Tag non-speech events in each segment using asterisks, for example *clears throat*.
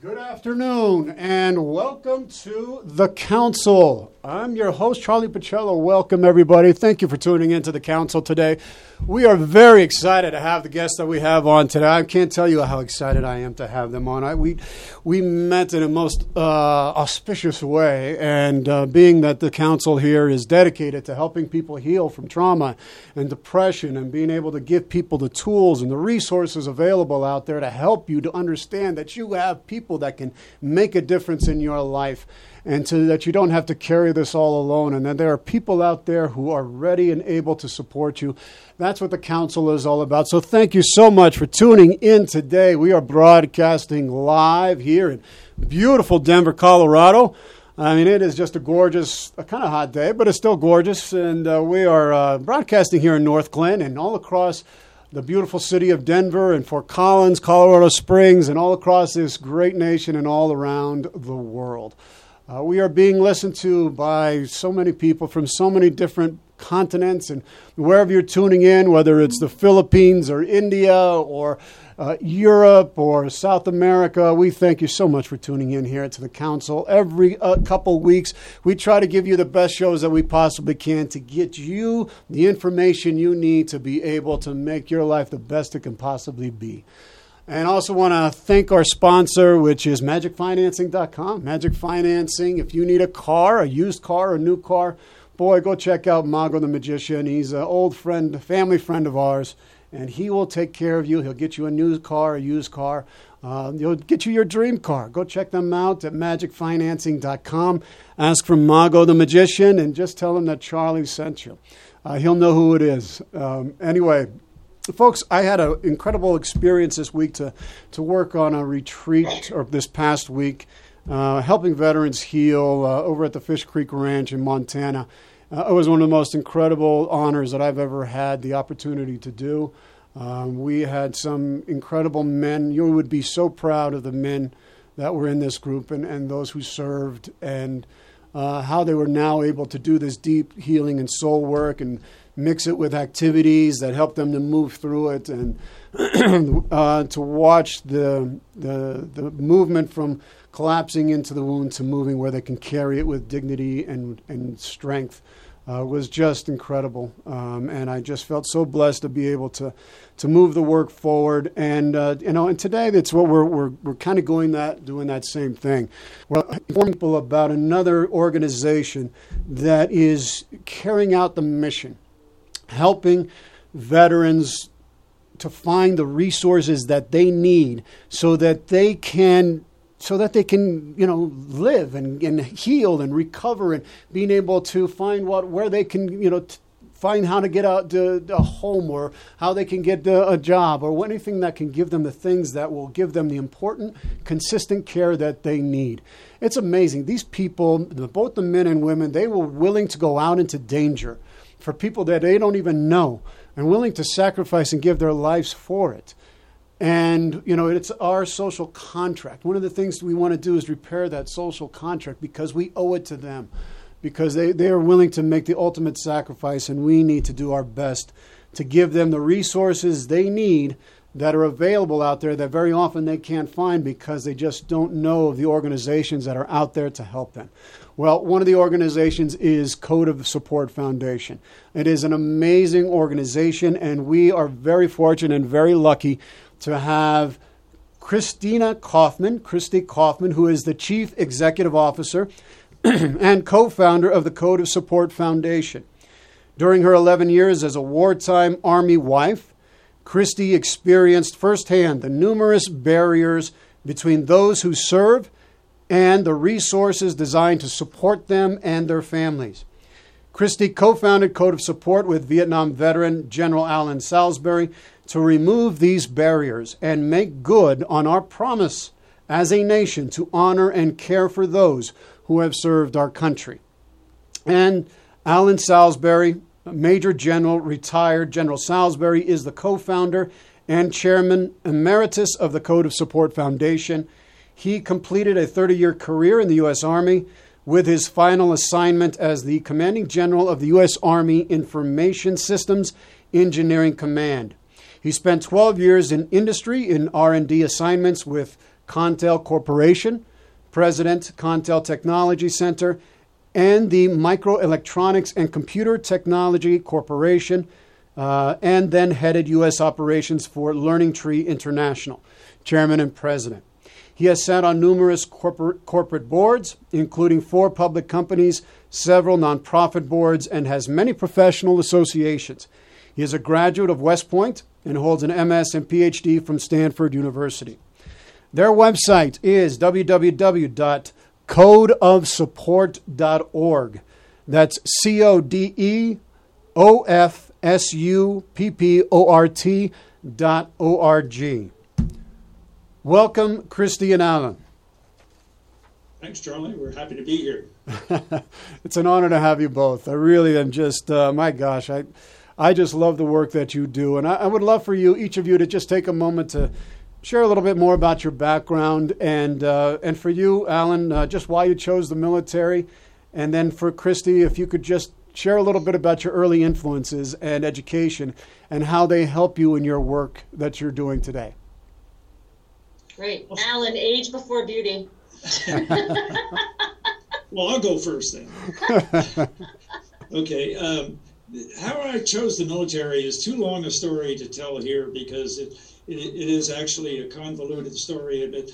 Good afternoon and welcome to the Council. I'm your host, Charlie Pacello. Welcome, everybody. Thank you for tuning in to the Council today. We are very excited to have the guests that we have on today. I can't tell you how excited I am to have them on. I, we, we met in a most uh, auspicious way, and uh, being that the Council here is dedicated to helping people heal from trauma and depression and being able to give people the tools and the resources available out there to help you to understand that you have people that can make a difference in your life and so that you don't have to carry this all alone, and that there are people out there who are ready and able to support you. That's what the council is all about. So, thank you so much for tuning in today. We are broadcasting live here in beautiful Denver, Colorado. I mean, it is just a gorgeous, a kind of hot day, but it's still gorgeous. And uh, we are uh, broadcasting here in Northglenn and all across the beautiful city of Denver and Fort Collins, Colorado Springs, and all across this great nation and all around the world. Uh, we are being listened to by so many people from so many different continents, and wherever you're tuning in, whether it's the Philippines or India or uh, Europe or South America, we thank you so much for tuning in here to the Council. Every uh, couple weeks, we try to give you the best shows that we possibly can to get you the information you need to be able to make your life the best it can possibly be. And also want to thank our sponsor, which is magicfinancing.com. Magic Financing, if you need a car, a used car, a new car, boy, go check out Mago the Magician. He's an old friend, family friend of ours, and he will take care of you. He'll get you a new car, a used car. Uh, he'll get you your dream car. Go check them out at magicfinancing.com. Ask for Mago the Magician and just tell him that Charlie sent you. Uh, he'll know who it is. Um, anyway, folks, I had an incredible experience this week to, to work on a retreat, or this past week, uh, helping veterans heal uh, over at the Fish Creek Ranch in Montana. Uh, it was one of the most incredible honors that I've ever had the opportunity to do. Um, we had some incredible men. You would be so proud of the men that were in this group and, and those who served and uh, how they were now able to do this deep healing and soul work and mix it with activities that help them to move through it and *clears throat* uh, to watch the, the, the movement from collapsing into the wound to moving where they can carry it with dignity and, and strength uh, was just incredible. Um, and I just felt so blessed to be able to, to move the work forward. And, uh, you know, and today that's what we're, we're, we're kind of going that, doing that same thing. We're informing people about another organization that is carrying out the mission helping veterans to find the resources that they need so that they can so that they can you know live and, and heal and recover and being able to find what where they can you know t- find how to get out to a home or how they can get a job or anything that can give them the things that will give them the important consistent care that they need it's amazing these people both the men and women they were willing to go out into danger for people that they don't even know and willing to sacrifice and give their lives for it. And, you know, it's our social contract. One of the things we want to do is repair that social contract because we owe it to them, because they, they are willing to make the ultimate sacrifice, and we need to do our best to give them the resources they need that are available out there that very often they can't find because they just don't know of the organizations that are out there to help them. Well, one of the organizations is Code of Support Foundation. It is an amazing organization, and we are very fortunate and very lucky to have Christina Kaufmann, Kristy Kaufmann, who is the Chief Executive Officer *clears throat* and co founder of the Code of Support Foundation. During her 11 years as a wartime Army wife, Kristy experienced firsthand the numerous barriers between those who serve and the resources designed to support them and their families. Kristy co founded Code of Support with Vietnam veteran General Alan Salisbury to remove these barriers and make good on our promise as a nation to honor and care for those who have served our country. And Alan Salisbury, Major General, retired General Salisbury, is the co founder and chairman emeritus of the Code of Support Foundation he completed a 30 year career in the U.S. Army with his final assignment as the commanding general of the U.S. Army Information Systems Engineering Command. He spent 12 years in industry in R&D assignments with Contel Corporation, President, Contel Technology Center, and the Microelectronics and Computer Technology Corporation, uh, and then headed U.S. operations for Learning Tree International, Chairman and President. He has sat on numerous corporate, corporate boards, including four public companies, several nonprofit boards, and has many professional associations. He is a graduate of West Point and holds an MS and PhD from Stanford University. Their website is www.codeofsupport.org. That's C O D E O F S U P P O R T dot O R G. Welcome, Kristy and Alan. Thanks, Charlie. We're happy to be here. *laughs* it's an honor to have you both. I really am just, uh, my gosh, I, I just love the work that you do. And I, I would love for you, each of you, to just take a moment to share a little bit more about your background and uh, and for you, Alan, uh, just why you chose the military, and then for Kristy, if you could just share a little bit about your early influences and education and how they help you in your work that you're doing today. Great, Alan, age before beauty. *laughs* well, I'll go first then. *laughs* okay. Um, how I chose the military is too long a story to tell here because it it, it is actually a convoluted story, but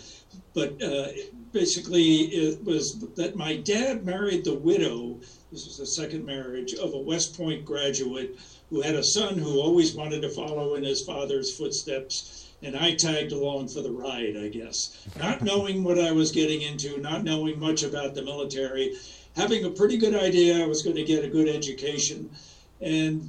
but uh, basically it was that my dad married the widow. This was the second marriage of a West Point graduate who had a son who always wanted to follow in his father's footsteps. And I tagged along for the ride, I guess, not knowing what I was getting into, not knowing much about the military, having a pretty good idea I was going to get a good education. And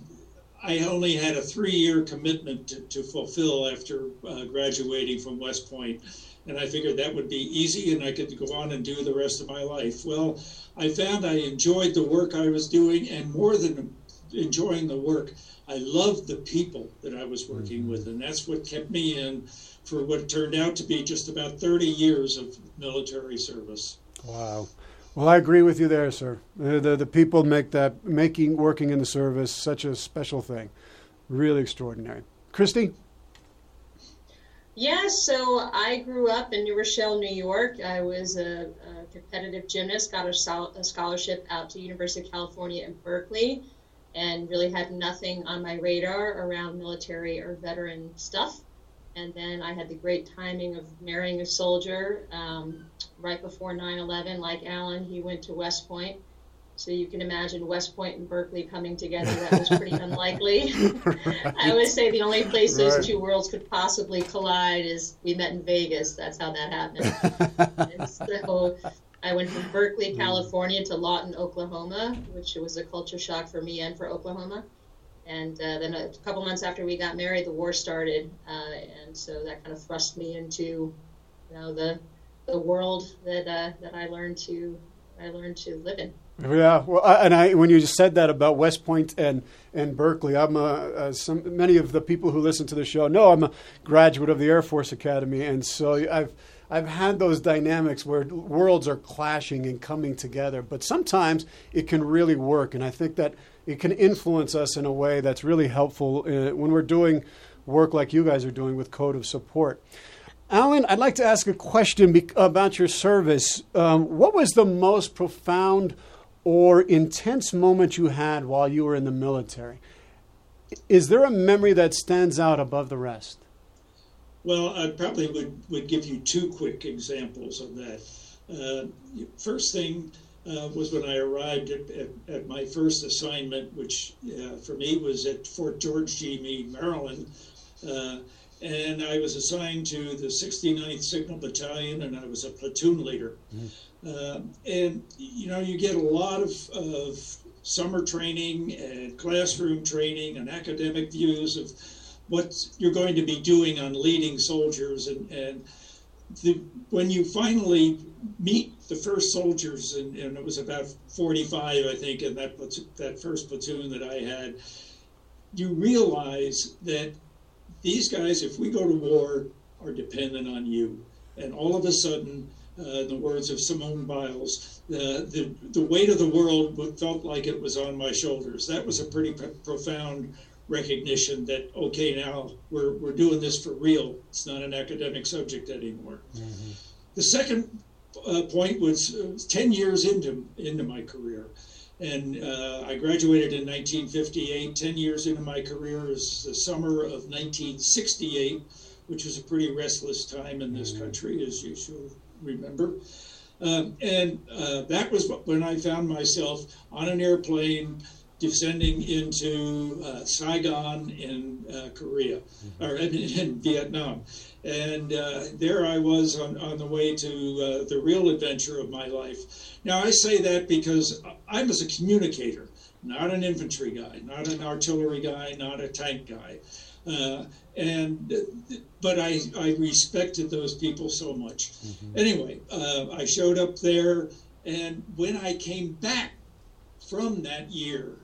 I only had a three year commitment to, to fulfill after uh, graduating from West Point, and I figured that would be easy and I could go on and do the rest of my life. Well, I found I enjoyed the work I was doing, and more than enjoying the work, I loved the people that I was working mm-hmm. with, and that's what kept me in for what turned out to be just about 30 years of military service. Wow. Well, I agree with you there, sir. The, the, people make that making working in the service such a special thing, really extraordinary. Kristy. Yeah, so I grew up in New Rochelle, New York. I was a, a competitive gymnast, got a, a scholarship out to University of California in Berkeley, and really had nothing on my radar around military or veteran stuff. And then I had the great timing of marrying a soldier. Um, right before 9/11. Like Alan, he went to West Point. So you can imagine West Point and Berkeley coming together. That was pretty *laughs* unlikely. right. I would say the only place those two worlds could possibly collide is we met in Vegas. That's how that happened. *laughs* so I went from Berkeley. California to Lawton, Oklahoma, which was a culture shock for me and for Oklahoma. And uh, then a couple months after we got married, the war started, uh, and so that kind of thrust me into, you know, the the world that uh, that I learned to I learned to live in. Yeah, well, I, and I when you said that about West Point and and Berkeley, I'm a, uh, some many of the people who listen to the show know I'm a graduate of the Air Force Academy, and so I've I've had those dynamics where worlds are clashing and coming together, but sometimes it can really work, and I think that it can influence us in a way that's really helpful uh, when we're doing work like you guys are doing with Code of Support. Alan, I'd like to ask a question be- about your service. Um, what was the most profound or intense moment you had while you were in the military? Is there a memory that stands out above the rest? Well, I probably would, would give you two quick examples of that. Uh, first thing uh, was when I arrived at, at, at, my first assignment, which uh, for me was at Fort George G. Meade, Maryland. Uh, and I was assigned to the 69th Signal Battalion, and I was a platoon leader. Mm. Uh, and you know, you get a lot of, of summer training and classroom training and academic views of what you're going to be doing on leading soldiers, and and the, when you finally meet the first soldiers, and, and, it was about 45, I think, in that that first platoon that I had, you realize that these guys, if we go to war, are dependent on you. And all of a sudden, uh, in the words of Simone Biles, the, the, the weight of the world felt like it was on my shoulders. That was a pretty p- profound recognition that okay now we're, we're doing this for real it's not an academic subject anymore mm-hmm. the second uh, point was uh, 10 years into into my career and uh, I graduated in 1958. 10 years into my career is the summer of 1968, which was a pretty restless time in this mm-hmm. country, as you should remember. Um, and uh, that was when I found myself on an airplane descending into uh, Saigon in uh, Korea, mm-hmm. or in, in, Vietnam. And uh, there I was on, on the way to uh, the real adventure of my life. Now, I say that because I was a communicator, not an infantry guy, not an artillery guy, not a tank guy. Uh, and but I, I respected those people so much. Mm-hmm. Anyway, uh, I showed up there, and when I came back from that year,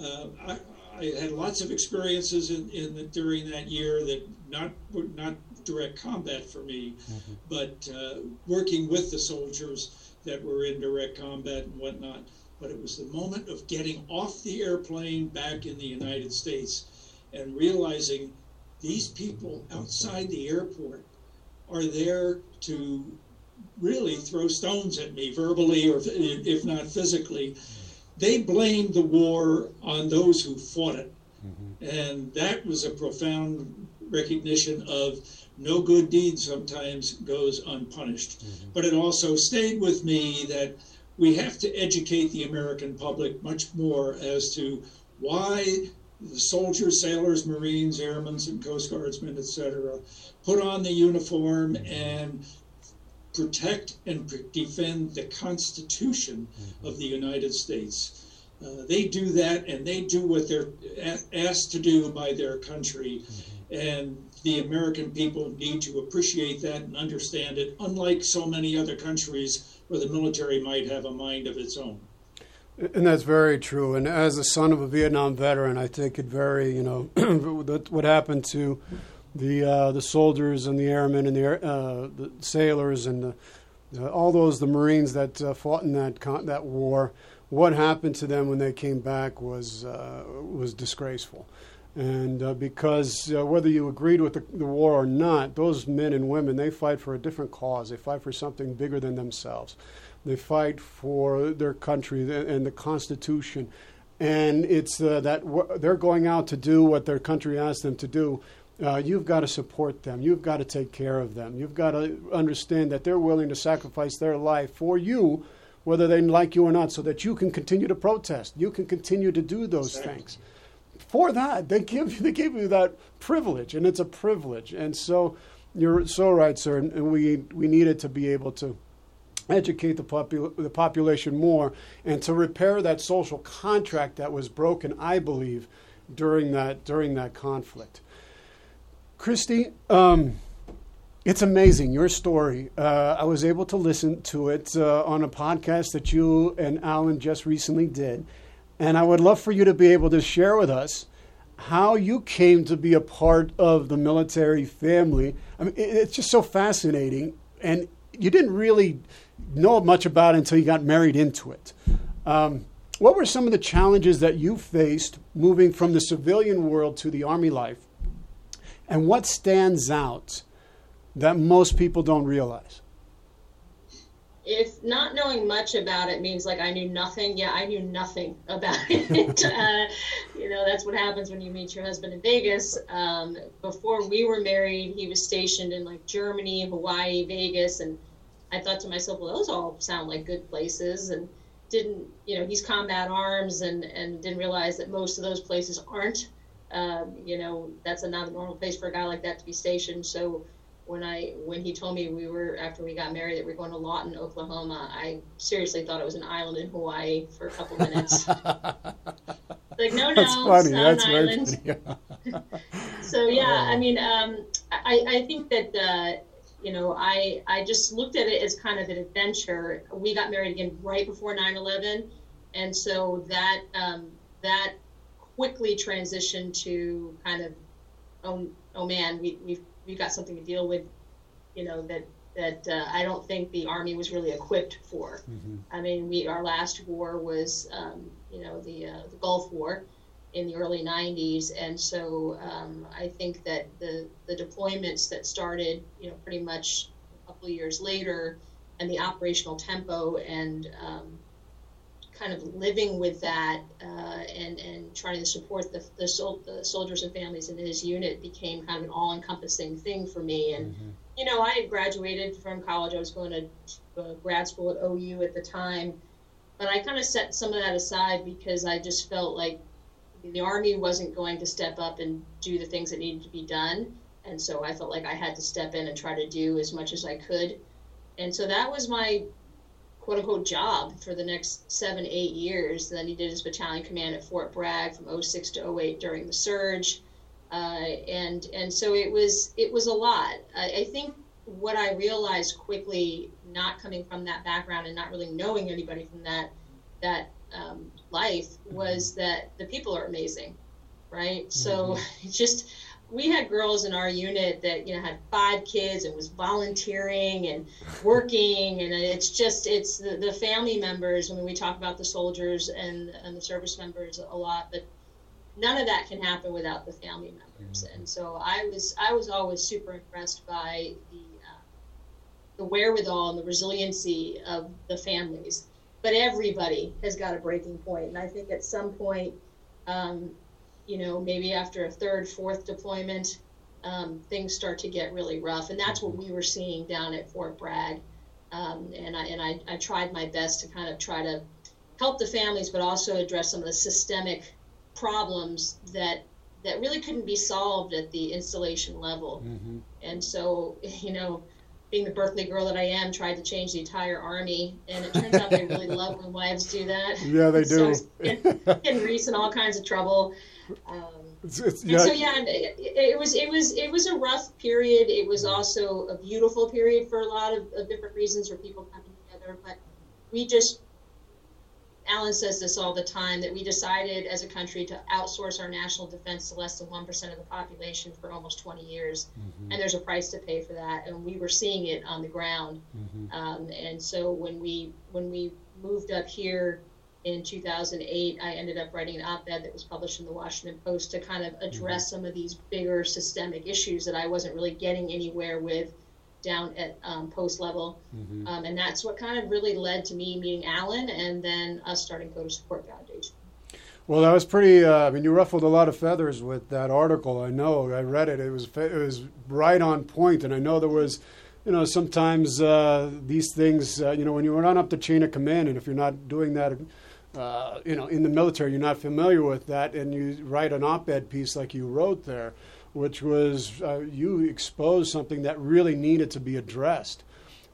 uh, I, I, had lots of experiences in, in the, during that year that not not direct combat for me, mm-hmm. but uh, working with the soldiers that were in direct combat and whatnot. But it was the moment of getting off the airplane back in the United States and realizing these people outside the airport are there to really throw stones at me verbally or if not physically they blamed the war on those who fought it mm-hmm. and that was a profound recognition of no good deed sometimes goes unpunished mm-hmm. but it also stayed with me that we have to educate the american public much more as to why the soldiers, sailors, Marines, airmen, and Coast Guardsmen, etc., put on the uniform and protect and defend the Constitution of the United States. Uh, they do that and they do what they're asked to do by their country. And the American people need to appreciate that and understand it, unlike so many other countries where the military might have a mind of its own. And that's very true. And as a son of a Vietnam veteran, I think it very, you know, *clears throat* what happened to the uh, the soldiers and the airmen and the, uh, the sailors and the, all those the Marines that uh, fought in that con- that war. What happened to them when they came back was uh, was disgraceful. And uh, because whether you agreed with the, the war or not, those men and women they fight for a different cause. They fight for something bigger than themselves. They fight for their country and the Constitution. And it's uh, that w- they're going out to do what their country asks them to do. Uh, you've got to support them. You've got to take care of them. You've got to understand that they're willing to sacrifice their life for you, whether they like you or not, so that you can continue to protest. You can continue to do those things. For that, they give you, they give you that privilege, and it's a privilege. And so, you're so right, sir. And we we needed to be able to educate the, popul- the population more and to repair that social contract that was broken, I believe, during that, during that conflict. Kristy, um, it's amazing, your story. Uh, I was able to listen to it uh, on a podcast that you and Alan just recently did. And I would love for you to be able to share with us how you came to be a part of the military family. I mean, it's just so fascinating. And you didn't really know much about it until you got married into it. Um, what were some of the challenges that you faced moving from the civilian world to the Army life? And what stands out that most people don't realize? If not knowing much about it means like I knew nothing, yeah, I knew nothing about *laughs* it. uh, you know, that's what happens when you meet your husband in Vegas. Um, before we were married, he was stationed in like Germany, Hawaii, Vegas, and I thought to myself, well, those all sound like good places, and didn't, you know, he's combat arms, and and didn't realize that most of those places aren't. Um, you know, that's a not a normal place for a guy like that to be stationed. So when I when he told me we were after we got married that we are going to Lawton, Oklahoma, I seriously thought it was an island in Hawaii for a couple minutes. *laughs* like no, no, That's funny. That's an island. Funny. *laughs* so yeah, I mean, um, I I think that. Uh, you know, I I just looked at it as kind of an adventure. We got married again right before 9/11, and so that um, that quickly transitioned to kind of oh oh man, we we've we've got something to deal with, you know that that uh, I don't think the army was really equipped for. Mm-hmm. I mean, we our last war was um, you know the uh, the Gulf War, in the early 90s. And so um, I think that the, the deployments that started, you know, pretty much a couple of years later, and the operational tempo and um, kind of living with that uh, and, and trying to support the, the, sol- the, soldiers and families in his unit became kind of an all encompassing thing for me. And, mm-hmm. you know, I had graduated from college, I was going to uh, grad school at OU at the time. But I kind of set some of that aside because I just felt like the army wasn't going to step up and do the things that needed to be done and so i felt like i had to step in and try to do as much as i could and so that was my quote unquote job for the next seven eight years then he did his battalion command at fort bragg from 06 to 08 during the surge uh, and and so it was it was a lot I, I think what i realized quickly not coming from that background and not really knowing anybody from that that um, life was that the people are amazing, right? So mm-hmm. *laughs* just we had girls in our unit that you know had five kids and was volunteering and working and it's just it's the, the family members i mean we talk about the soldiers and and the service members a lot but none of that can happen without the family members mm-hmm. and so i was i was always super impressed by the uh, the wherewithal and the resiliency of the families but everybody has got a breaking. And I think at some point, um, you know, maybe after a third, fourth deployment, um, things start to get really rough. And that's what we were seeing down at Fort Bragg. Um, and I, and I, I tried my best to kind of try to help the families, but also address some of the systemic problems that that really couldn't be solved at the installation level. Mm-hmm. And so, you know, being the Berkeley girl that I am, tried to change the entire army, and it turns out they really *laughs* love when wives do that. Yeah, they *laughs* do. So getting, getting Reese in all kinds of trouble. Um, it's, it's, yeah. so yeah, it, it, was it was it was a rough period. It was also a beautiful period for a lot of, of different reasons, for people coming together. But we just Alan says this all the time that we decided as a country to outsource our national defense to less than 1% of the population for almost 20 years. Mm-hmm. And there's a price to pay for that. And we were seeing it on the ground. Mm-hmm. Um, and so when we, when we moved up here in 2008, I ended up writing an op ed that was published in the Washington Post to kind of address mm-hmm. some of these bigger systemic issues that I wasn't really getting anywhere with down at um, post level. Mm-hmm. Um, and that's what kind of really led to me meeting Alan and then us starting Code of Support Foundation. Well, that was pretty. Uh, I mean, you ruffled a lot of feathers with that article. I know. I read it. It was it was right on point, and I know there was, you know, sometimes uh, these things. Uh, you know, when you run up the chain of command, and if you're not doing that, uh, you know, in the military, you're not familiar with that, and you write an op-ed piece like you wrote there which was uh, you exposed something that really needed to be addressed.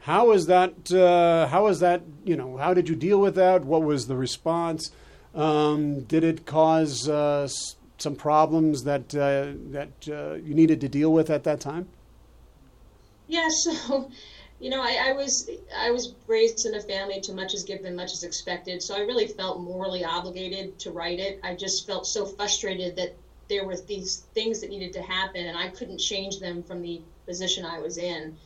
How is that? Uh, how is that? You know, how did you deal with that? What was the response? Um, did it cause uh, some problems that uh, that uh, you needed to deal with at that time? Yeah. So, you know, I, I, was I was raised in a family too much is given, much is expected. So I really felt morally obligated to write it. I just felt so frustrated that there were these things that needed to happen and I couldn't change them from the position I was in.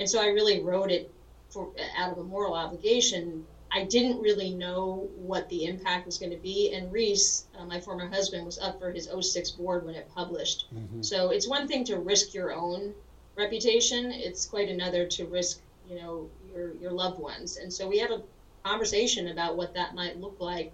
And so I really wrote it for out of a moral obligation. I didn't really know what the impact was going to be. And Reese, uh, my former husband, was up for his 06 board when it published. Mm-hmm. So it's one thing to risk your own reputation. It's quite another to risk, you know, your, your loved ones. And so we had a conversation about what that might look like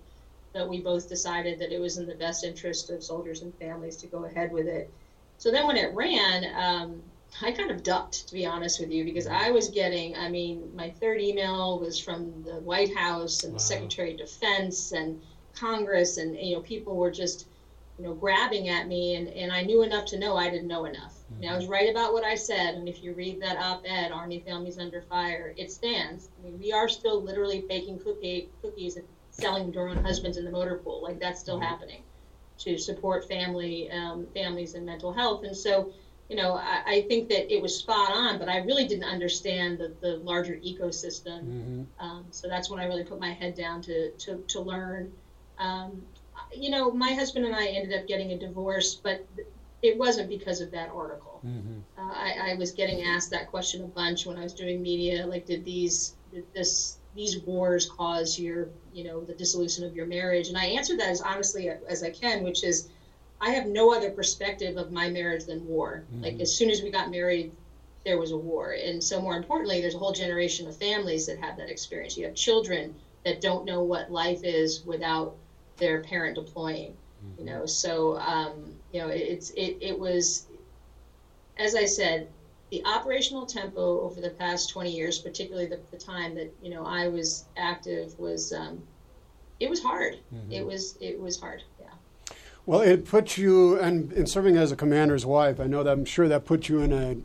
but we both decided that it was in the best interest of soldiers and families to go ahead with it. So then when it ran, um, I kind of ducked, to be honest with you, because I was getting, I mean, my third email was from the White House and wow. the Secretary of Defense and Congress, and, you know, people were just, you know, grabbing at me, and, and I knew enough to know I didn't know enough. I was right about what I said, and if you read that op ed, Army Families Under Fire, it stands. I mean, we are still literally baking cookie, cookies and selling to our own husbands in the motor pool. Like that's still mm-hmm. happening to support family um, families and mental health. And so, you know, I, I, think that it was spot on, but I really didn't understand the, the larger ecosystem. Mm-hmm. Um, so that's when I really put my head down to to, to learn. Um, you know, my husband and I ended up getting a divorce, but it wasn't because of that article. Mm-hmm. Uh, I, I was getting asked that question a bunch when I was doing media. Like, did these, did this these wars cause your, you know, the dissolution of your marriage? And I answered that as honestly as I can, which is, I have no other perspective of my marriage than war. Mm-hmm. Like as soon as we got married, there was a war, and so more importantly, there's a whole generation of families that have that experience. You have children that don't know what life is without their parent deploying. Mm-hmm. You know, so um, you know, it, it's it it was, as I said, the operational tempo over the past 20 years, particularly the, the time that you know I was active, was um, it was hard. Mm-hmm. It was it was hard. Yeah. Well, it put you, and in serving as a commander's wife, I know that I'm sure that put you in a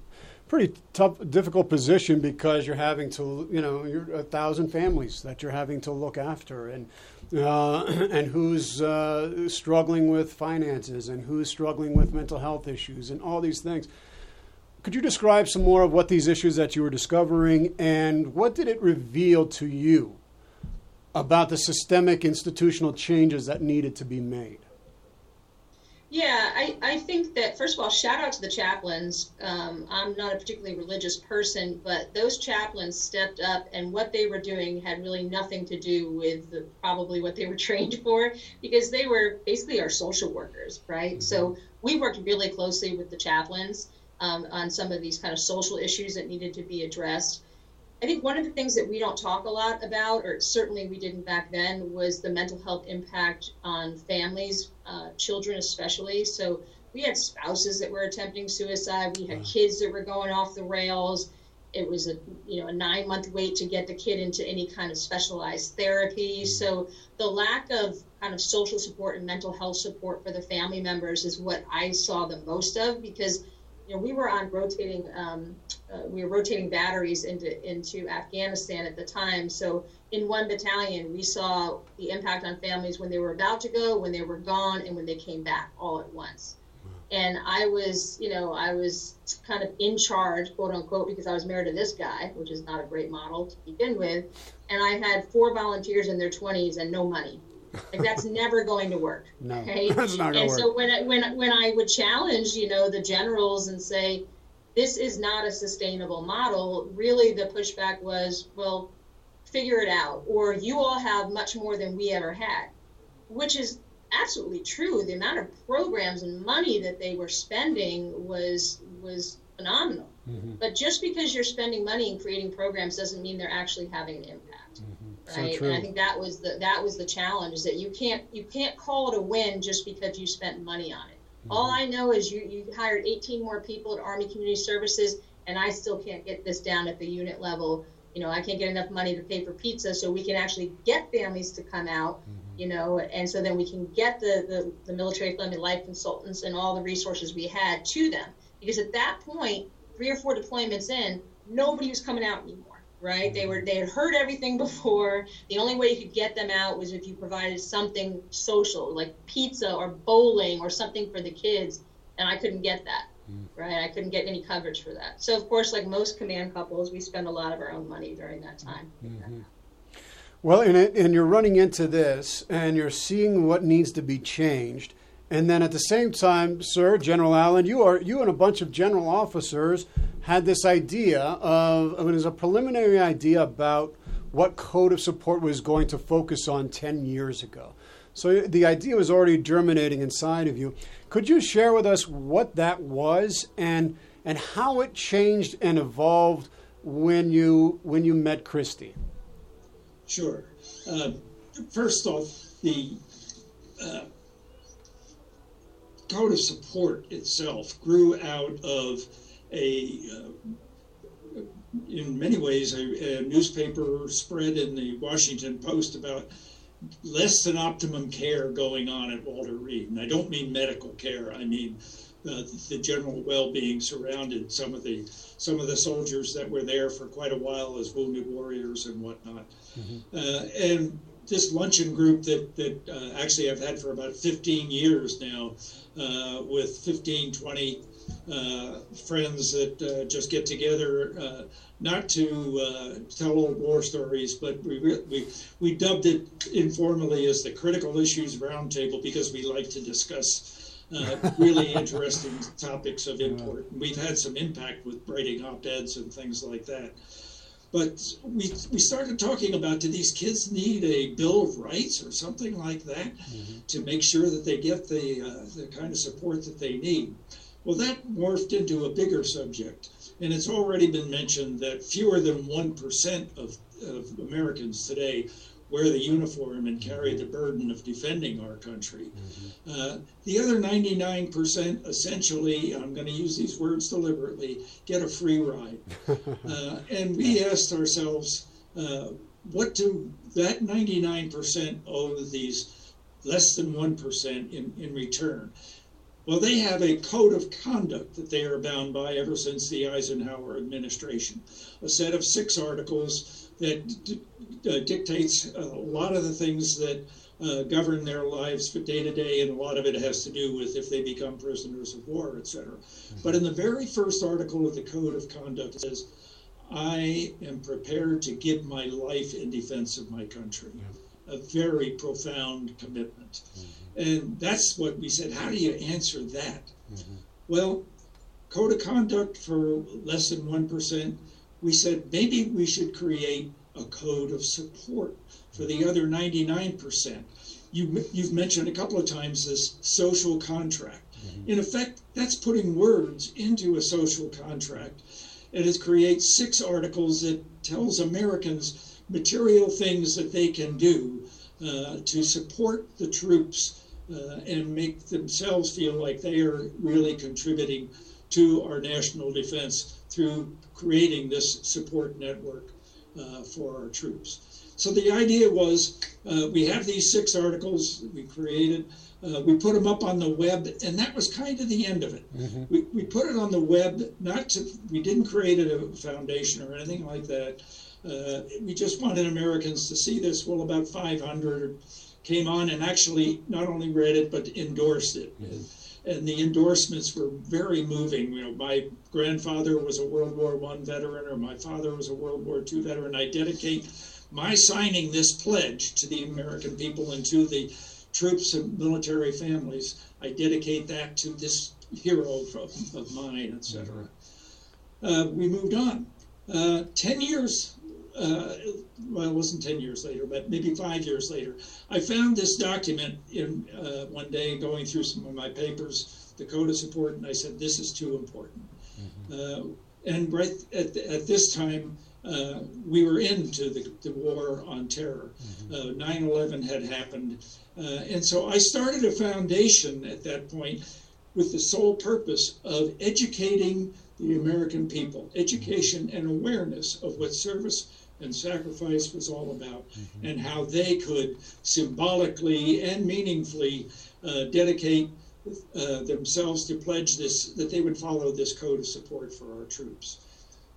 pretty tough, difficult position because you're having to, you know, you're a thousand families that you're having to look after, and uh, *clears throat* and who's uh, struggling with finances, and who's struggling with mental health issues, and all these things. Could you describe some more of what these issues that you were discovering and what did it reveal to you about the systemic institutional changes that needed to be made? Yeah, I, I think that, first of all, shout out to the chaplains. Um, I'm not a particularly religious person, but those chaplains stepped up, and what they were doing had really nothing to do with the, probably what they were *laughs* trained for, because they were basically our social workers, right? Mm-hmm. So we worked really closely with the chaplains um, on some of these kind of social issues that needed to be addressed. I think one of the things that we don't talk a lot about, or certainly we didn't back then, was the mental health impact on families, uh, children especially. So we had spouses that were attempting suicide. We had wow. kids that were going off the rails. It was a you know a nine month wait to get the kid into any kind of specialized therapy. Mm. So the lack of kind of social support and mental health support for the family members is what I saw the most of because you know, we were on rotating, um, uh, we were rotating batteries into into Afghanistan at the time. So in one battalion, we saw the impact on families when they were about to go, when they were gone, and when they came back all at once. And I was, you know, I was kind of in charge, quote unquote, because I was married to this guy, which is not a great model to begin with. And I had four volunteers in their 20s and no money. Like that's never going to work. *laughs* No, okay? *laughs* that's not going to work. And so when I, when when I would challenge, you know, the generals and say, this is not a sustainable model, really the pushback was, well, figure it out, or you all have much more than we ever had, which is absolutely true. The amount of programs and money that they were spending was was phenomenal. Mm-hmm. But just because you're spending money and creating programs doesn't mean they're actually having an impact. Right? So and I think that was the that was the challenge is that you can't you can't call it a win just because you spent money on it. Mm-hmm. All I know is you you hired 18 more people at Army Community Services, and I still can't get this down at the unit level. You know, I can't get enough money to pay for pizza, so we can actually get families to come out. Mm-hmm. You know, and so then we can get the, the, the military family life consultants and all the resources we had to them. Because at that point, three or four deployments in, nobody was coming out anymore right? They were they had heard everything *laughs* before. The only way you could get them out was if you provided something social, like pizza or bowling or something for the kids, and I couldn't get that. Mm. Right, I couldn't get any coverage for that. So of course, like most command couples, we spend a lot of our own money during that time. Mm-hmm. Well, and, it, and you're running into this, and you're seeing what needs to be changed, and then at the same time, sir, General Alan, you are you and a bunch of general officers had this idea of, I mean, it was a preliminary idea about what code of support was going to focus on 10 years ago. So the idea was already germinating inside of you. Could you share with us what that was and and how it changed and evolved when you when you met Kristy? Sure. Uh, first off, the uh, code of support itself grew out of a uh, in many ways a, a, newspaper spread in the Washington Post about less than optimum care going on at Walter Reed, and I don't mean medical care. I mean uh, the general well-being surrounded some of the some of the soldiers that were there for quite a while as wounded warriors and whatnot, mm-hmm. uh, and this luncheon group that that uh, actually I've had for about 15 years now, uh, with 15, 20 uh, friends that uh, just get together, uh, not to uh, tell old war stories, but we, we, we dubbed it informally as the Critical Issues Roundtable because we like to discuss uh, really *laughs* interesting topics of import. We've had some impact with writing op eds and things like that. But we, we started talking about do these kids need a Bill of Rights or something like that mm-hmm. to make sure that they get the, uh, the kind of support that they need? Well, that morphed into a bigger subject. And it's already been mentioned that fewer than 1% of, of Americans today wear the uniform and carry the burden of defending our country. Mm-hmm. Uh, the other 99% essentially, I'm going to use these words deliberately, get a free ride. *laughs* uh, and we asked ourselves, uh, what do that 99% owe these less than 1% in, in return? Well, they have a code of conduct that they are bound by ever since the Eisenhower administration. A set of six articles that d- dictates a lot of the things that uh, govern their lives for day to day, and a lot of it has to do with if they become prisoners of war, etc. Mm-hmm. But in the very first article of the Code of Conduct, it says, I am prepared to give my life in defense of my country. Yeah. A very profound commitment. Mm-hmm. And that's what we said. How do you answer that? Mm-hmm. Well, Code of Conduct for less than 1%, we said maybe we should create a code of support for the other 99%. You, you've mentioned a couple of times this social contract. Mm-hmm. In effect, that's putting words into a social contract. And it creates six articles that tells Americans material things that they can do uh, to support the troops uh, and make themselves feel like they are really contributing to our national defense through creating this support network uh, for our troops. So the idea was uh, we have these six articles that we created. Uh, we put them up on the web, and that was kind of the end of it. Mm-hmm. We, we put it on the web, not to, we didn't create a foundation or anything like that. Uh, we just wanted Americans to see this. Well, about 500 came on and actually not only read it, but endorsed it. Mm-hmm and the endorsements were very moving. You know, my grandfather was a World War One veteran, or my father was a World War Two veteran. I dedicate my signing this pledge to the American people and to the troops and military families. I dedicate that to this hero of, of mine, etc. Uh, we moved on. Uh, Ten years uh, well, it wasn't 10 years later, but maybe five years later, I found this document in uh, one day going through some of my papers, the code of support, and I said, this is too important. Mm-hmm. Uh, and right at, at this time, uh, we were into the, the war on terror. Mm-hmm. 9 11 had happened. Uh, and so I started a foundation at that point with the sole purpose of educating the American people, education and awareness of what service and sacrifice was all about, mm-hmm. and how they could symbolically and meaningfully uh, dedicate uh, themselves to pledge this that they would follow this code of support for our troops.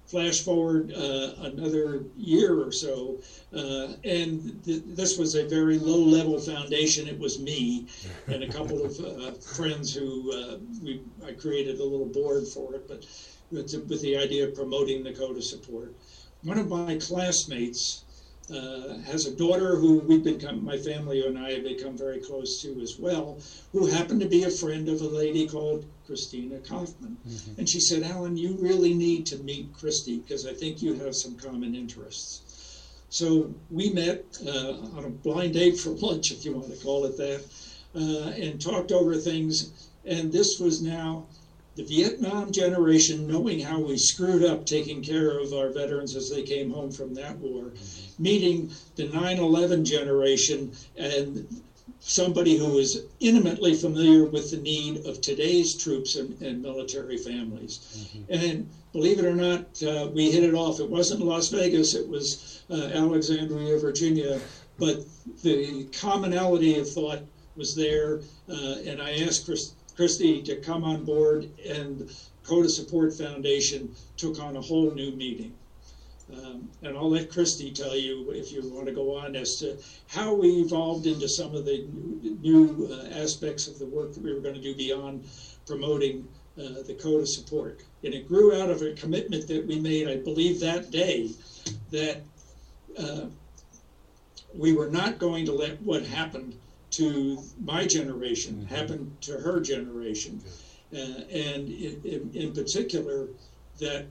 Flash forward uh, another year or so, uh, and th- this was a very low level foundation. It was me *laughs* and a couple of uh, friends who uh, we I created a little board for it, but with, with the idea of promoting the code of support one of my classmates uh, has a daughter who we've become, my family and I have become very close to as well, who happened to be a friend of a lady called Christina Kaufmann. Mm-hmm. And she said, Alan, you really need to meet Kristy because I think you have some common interests. So we met uh, on a blind date for lunch, if you want to call it that, uh, and talked over things. And this was now the Vietnam generation, knowing how we screwed up taking care of our veterans as they came home from that war, meeting the 9 11 generation and somebody who was intimately familiar with the need of today's troops and, and military families. Mm-hmm. And believe it or not, uh, we hit it off. It wasn't Las Vegas, it was uh, Alexandria, Virginia, but the commonality of thought was there. Uh, and I asked Chris Kristy to come on board, and Code of Support Foundation took on a whole new meeting. Um, and I'll let Kristy tell you if you want to go on as to how we evolved into some of the new uh, aspects of the work that we were going to do beyond promoting uh, the Code of Support. And it grew out of a commitment that we made, I believe, that day that uh, we were not going to let what happened to my generation mm-hmm. happened to her generation. Uh, and in, in, in, particular, that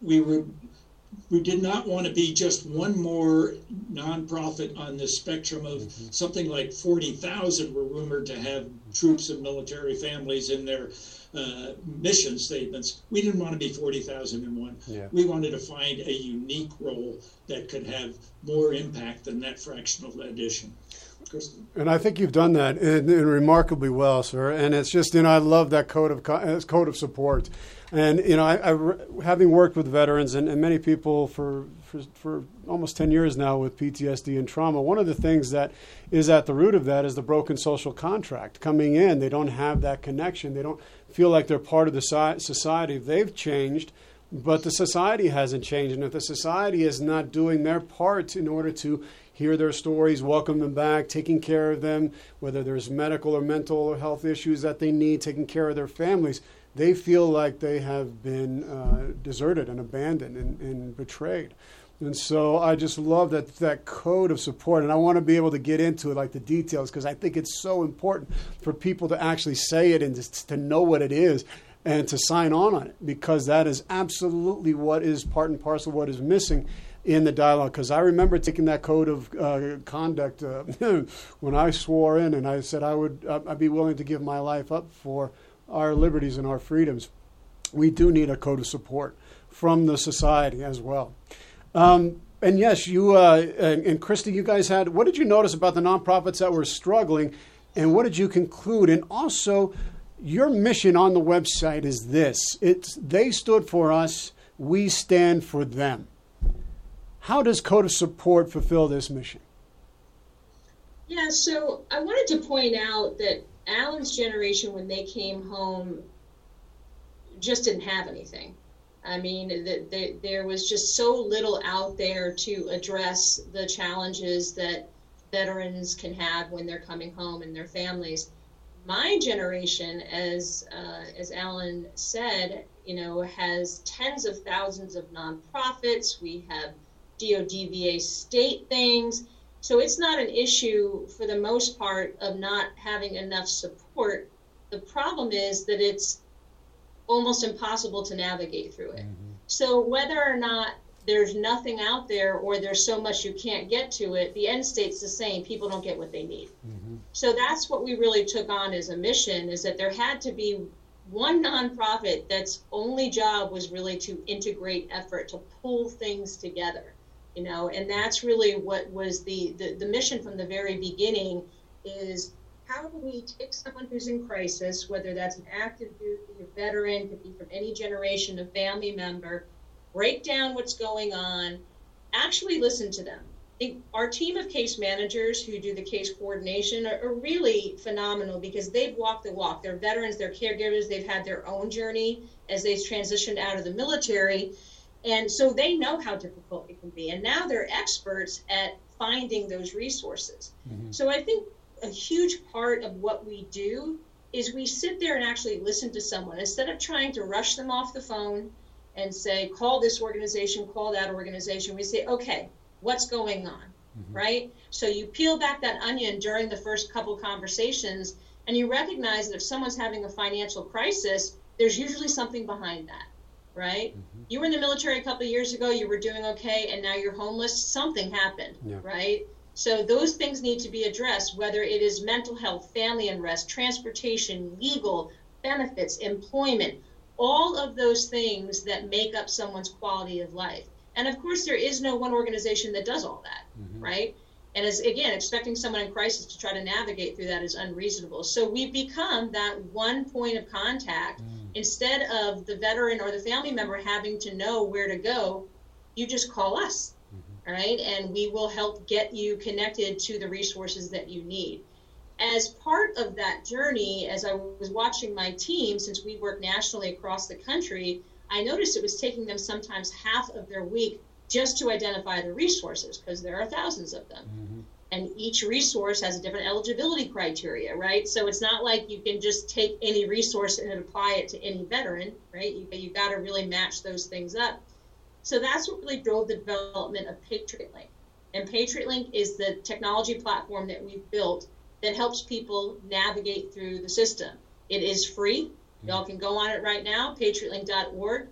we would we did not want to be just one more nonprofit on the spectrum of mm-hmm. something like 40,000 were rumored to have troops and military families in their uh, mission statements. We didn't want to be 40,001. Yeah. We wanted to find a unique role that could have more impact than that fractional addition. And I think you've done that in, in remarkably well, sir. And it's just, you know, I love that code of uh, code of support. And you know, I, I having worked with veterans and, and many people for, for, for almost ten years now with PTSD and trauma, one of the things that is at the root of that is the broken social contract. Coming in, they don't have that connection. They don't feel like they're part of the society. They've changed, but the society hasn't changed. And if the society is not doing their part in order to hear their stories, welcome them back, taking care of them, whether there's medical or mental or health issues that they need, taking care of their families, they feel like they have been uh, deserted and abandoned and, and, betrayed. And so I just love that that code of support, and I want to be able to get into it, like the details, because I think it's so important for people to actually say it and to, to know what it is and to sign on on it, because that is absolutely what is part and parcel what is missing in the dialogue. Because I remember taking that code of uh, conduct uh, *laughs* when I swore in, and I said I would I'd be willing to give my life up for our liberties and our freedoms, we do need a code of support from the society as well. Um, and yes, you uh, and, and Kristy, you guys had. What did you notice about the nonprofits that were struggling, and what did you conclude? And also, your mission on the website is this: it's they stood for us, we stand for them. How does Code of Support fulfill this mission? Yeah, so I wanted to point out that Alan's generation, when they came home, just didn't have anything. I mean, the, the, there was just so little out there to address the challenges that veterans can have when they're coming home and their families. My generation, as uh, as Alan said, you know, has tens of thousands of nonprofits. We have DODVA state things so it's not an issue for the most part of not having enough support. The problem is that it's almost impossible to navigate through it. Mm-hmm. So whether or not there's nothing out there or there's so much you can't get to it, the end state's the same. People don't get what they need. Mm-hmm. So that's what we really took on as a mission is that there had to be one nonprofit that's only job was really to integrate effort, to pull things together you know and that's really what was the, the, the mission from the very beginning is how do we take someone who's in crisis whether that's an active duty a veteran could be from any generation a family member break down what's going on actually listen to them I think our team of case managers who do the case coordination are, are, really phenomenal because they've walked the walk. They're veterans, they're caregivers, they've had their own journey as they've transitioned out of the military. And so they know how difficult it can be. And now they're experts at finding those resources. Mm-hmm. So I think a huge part of what we do is we sit there and actually listen to someone instead of trying to rush them off the phone and say, call this organization, call that organization. We say, okay, what's going on? Mm-hmm. Right? So you peel back that onion during the first couple conversations and you recognize that if someone's having a financial crisis, there's usually something behind that right? Mm-hmm. You were in the military a couple years ago, you were doing okay, and now you're homeless. Something happened, yeah. right? So those things need to be addressed, whether it is mental health, family unrest, transportation, legal, benefits, employment, all of those things that make up someone's quality of life. And of course, there is no one organization that does all that, mm-hmm. right? And as again, expecting someone in crisis to try to navigate through that is unreasonable. So we've become that one point of contact. Mm. Instead of the veteran or the family member having to know where to go, you just call us, mm-hmm. right? And we will help get you connected to the resources that you need. As part of that journey, as I was watching my team, since we work nationally across the country, I noticed it was taking them sometimes half of their week just to identify the resources because there are thousands of them. Mm-hmm. And each resource has a different eligibility criteria, right? So it's not like you can just take any resource and apply it to any veteran, right? You, you got to really match those things up. So that's what really drove the development of Patriot Link. And Patriot Link is the technology platform that we've built that helps people navigate through the system. It is free. Y'all can go on it right now, patriotlink.org.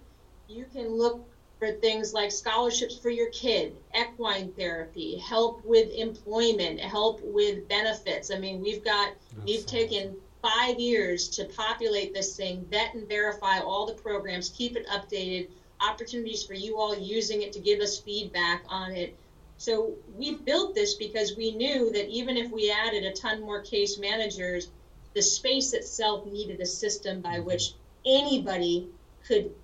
You can look for things like scholarships for your kid, equine therapy, help with employment, help with benefits. I mean, we've got, That's we've taken five years to populate this thing, vet and verify all the programs, keep it updated, opportunities for you all using it to give us feedback on it. So we built this because we knew that even if we added a ton more case managers, the space itself needed a system by mm-hmm. which anybody could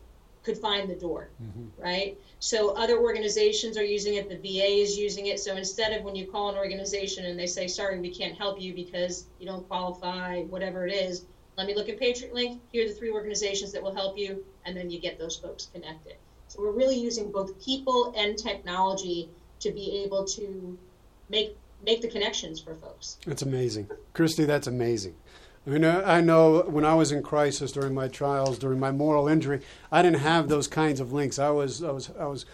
could find the door, mm-hmm. right? So other organizations are using it. The VA is using it. So instead of when you call an organization and they say, "Sorry, we can't help you because you don't qualify," whatever it is, let me look at Patriot Link. Here are the three organizations that will help you, and then you get those folks connected. So we're really using both people and technology to be able to make make the connections for folks. That's amazing, Kristy. That's amazing. I mean, I know when I was in crisis during my trials, during my moral injury, I didn't have those kinds of links. I was, I was, I was,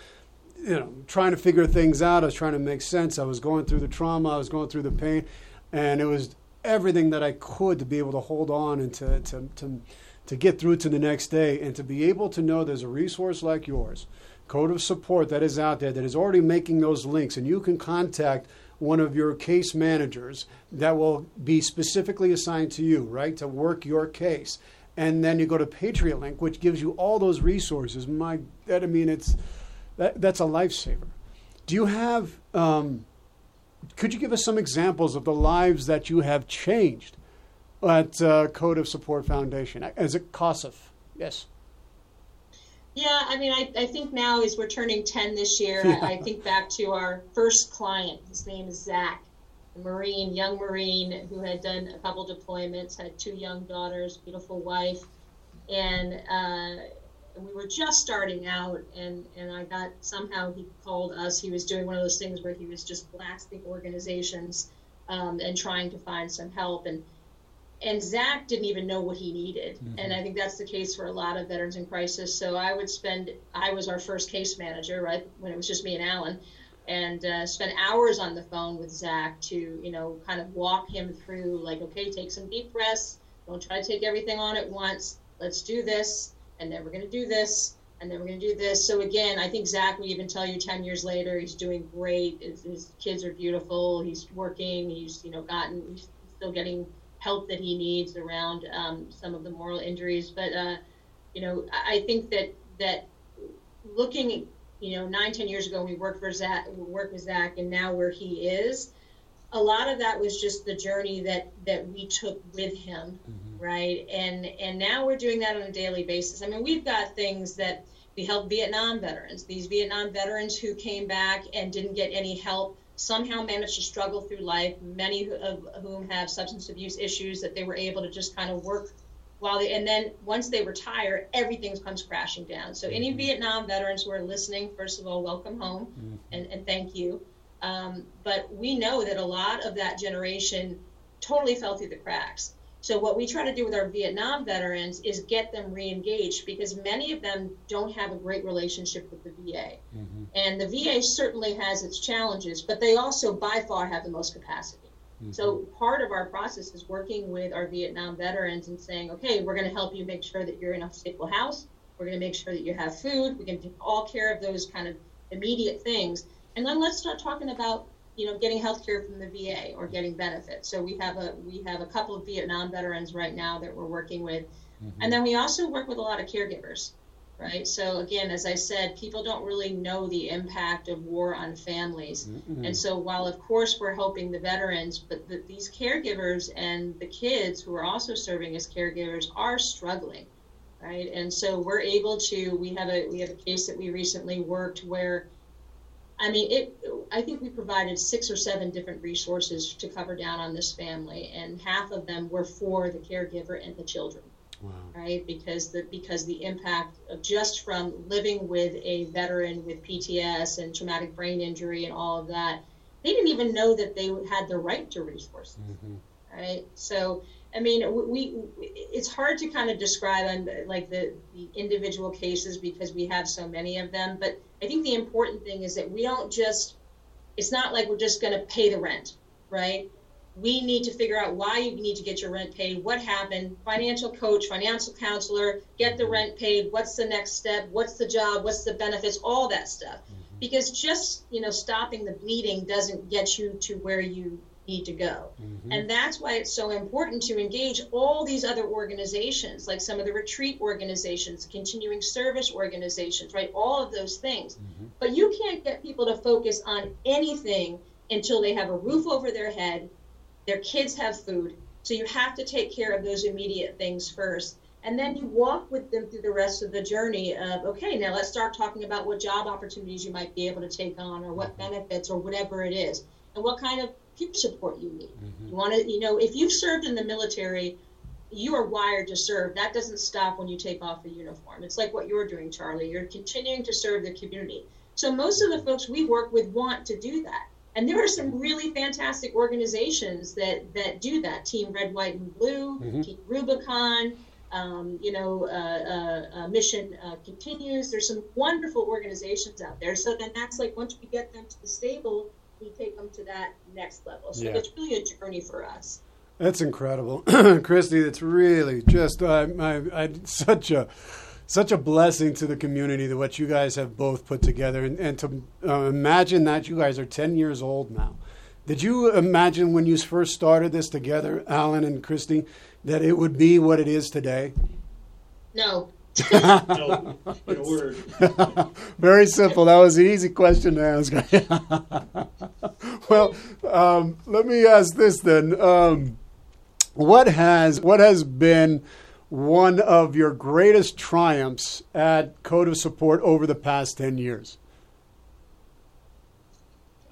you know, trying to figure things out. I was trying to make sense. I was going through the trauma. I was going through the pain, and it was everything that I could to be able to hold on and to, to, to, to get through to the next day, and to be able to know there's a resource like yours, code of support that is out there that is already making those links, and you can contact one of your case managers that will be specifically assigned to you, right, to work your case. And then you go to Patriot Link, which gives you all those resources. My, that, I mean, it's that, that's a lifesaver. Do you have? Um, could you give us some examples of the lives that you have changed at uh, Code of Support Foundation as a COSF? Yes. Yeah, I mean, I, I think now as we're turning 10 this year, yeah. I, I, think back to our first client. His name is Zach, a Marine, young Marine who had done a couple deployments, had two young daughters, beautiful wife. And, uh, we were just starting out, and, and I got somehow he called us. He was doing one of those things where he was just blasting organizations um, and trying to find some help. And and Zach didn't even know what he needed. Mm-hmm. And I think that's the case for a lot of veterans in crisis. So I would spend, I was our first case manager, right, when it was just me and Alan, and uh, spend hours on the phone with Zach to, you know, kind of walk him through, like, okay, take some deep breaths. Don't try to take everything on at once. Let's do this. And then we're going to do this. And then we're going to do this. So again, I think Zach would even tell you 10 years later, he's doing great. His, his kids are beautiful. He's working. He's, you know, gotten, he's still getting help that he needs around um, some of the moral injuries. But uh, you know, I think that that looking, you know, nine ten years ago we worked for Zach, we worked with Zach, and now where he is, a lot of that was just the journey that that we took with him, mm-hmm. right? And and now we're doing that on a daily basis. I mean, we've got things that we help Vietnam veterans. These Vietnam veterans who came back and didn't get any help somehow managed to struggle through life, many of whom have substance abuse issues that they were able to just kind of work while they, and then once they retire, everything comes crashing down. So any mm-hmm. Vietnam veterans who are listening, first of all, welcome home mm-hmm. and, and thank you. Um, but we know that a lot of that generation totally fell through the cracks. So what we try to do with our Vietnam veterans is get them re-engaged because many of them don't have a great relationship with the VA. Mm-hmm. And the VA certainly has its challenges, but they also by far have the most capacity. Mm-hmm. So part of our process is working with our Vietnam veterans and saying, okay, we're going to help you make sure that you're in a stable house. We're going to make sure that you have food. We're going to take all care of those kind of immediate things. And then let's start talking about you know, getting health care from the VA or getting benefits. So we have a we have a couple of Vietnam veterans right now that we're working with, mm-hmm. and then we also work with a lot of caregivers, right? So again, as I said, people don't really know the impact of war on families, mm-hmm. and so while of course we're helping the veterans, but the, these caregivers and the kids who are also serving as caregivers are struggling, right? And so we're able to we have a we have a case that we recently worked where I mean, it. I think we provided six or seven different resources to cover down on this family, and half of them were for the caregiver and the children. Wow. Right, because the because the impact of just from living with a veteran with PTS and traumatic brain injury and all of that, they didn't even know that they had the right to resources. Mm-hmm. Right, so I mean, we, we, it's hard to kind of describe um, like the, the individual cases because we have so many of them. But I think the important thing is that we don't just, it's not like we're just going to pay the rent, right? we need to figure out why you need to get your rent paid, what happened, financial coach, financial counselor, get the rent paid, what's the next step, what's the job, what's the benefits, all that stuff. Mm-hmm. Because just, you know, stopping the bleeding doesn't get you to where you need to go. Mm-hmm. And that's why it's so important to engage all these other organizations, like some of the retreat organizations, continuing service organizations, right? All of those things. Mm-hmm. But you can't get people to focus on anything until they have a roof over their head, their kids have food. So you have to take care of those immediate things first. And then you walk with them through the rest of the journey of, okay, now let's start talking about what job opportunities you might be able to take on or what benefits or whatever it is and what kind of support you need. Mm-hmm. You want to, you know, if you've served in the military, you are wired to serve. That doesn't stop when you take off the uniform. It's like what you're doing, Charlie. You're continuing to serve the community. So most of the folks we work with want to do that. And there are some really fantastic organizations that, that do that. Team Red, White, and Blue, mm-hmm. Team Rubicon, um, you know, uh, uh, uh, Mission uh, Continues. There's some wonderful organizations out there. So then that's like once we get them to the stable, we take them to that next level. So yeah. it's really a journey for us. That's incredible, *clears throat* Kristy. That's really just I, I, I, such a such a blessing to the community that what you guys have both put together, and, and to uh, imagine that you guys are ten years old now. Did you imagine when you first started this together, Alan and Kristy, that it would be what it is today? No. No, in a word. Very simple. That was an easy question to ask. *laughs* well, um, let me ask this then: um, What has what has been one of your greatest triumphs at Code of Support over the past ten years?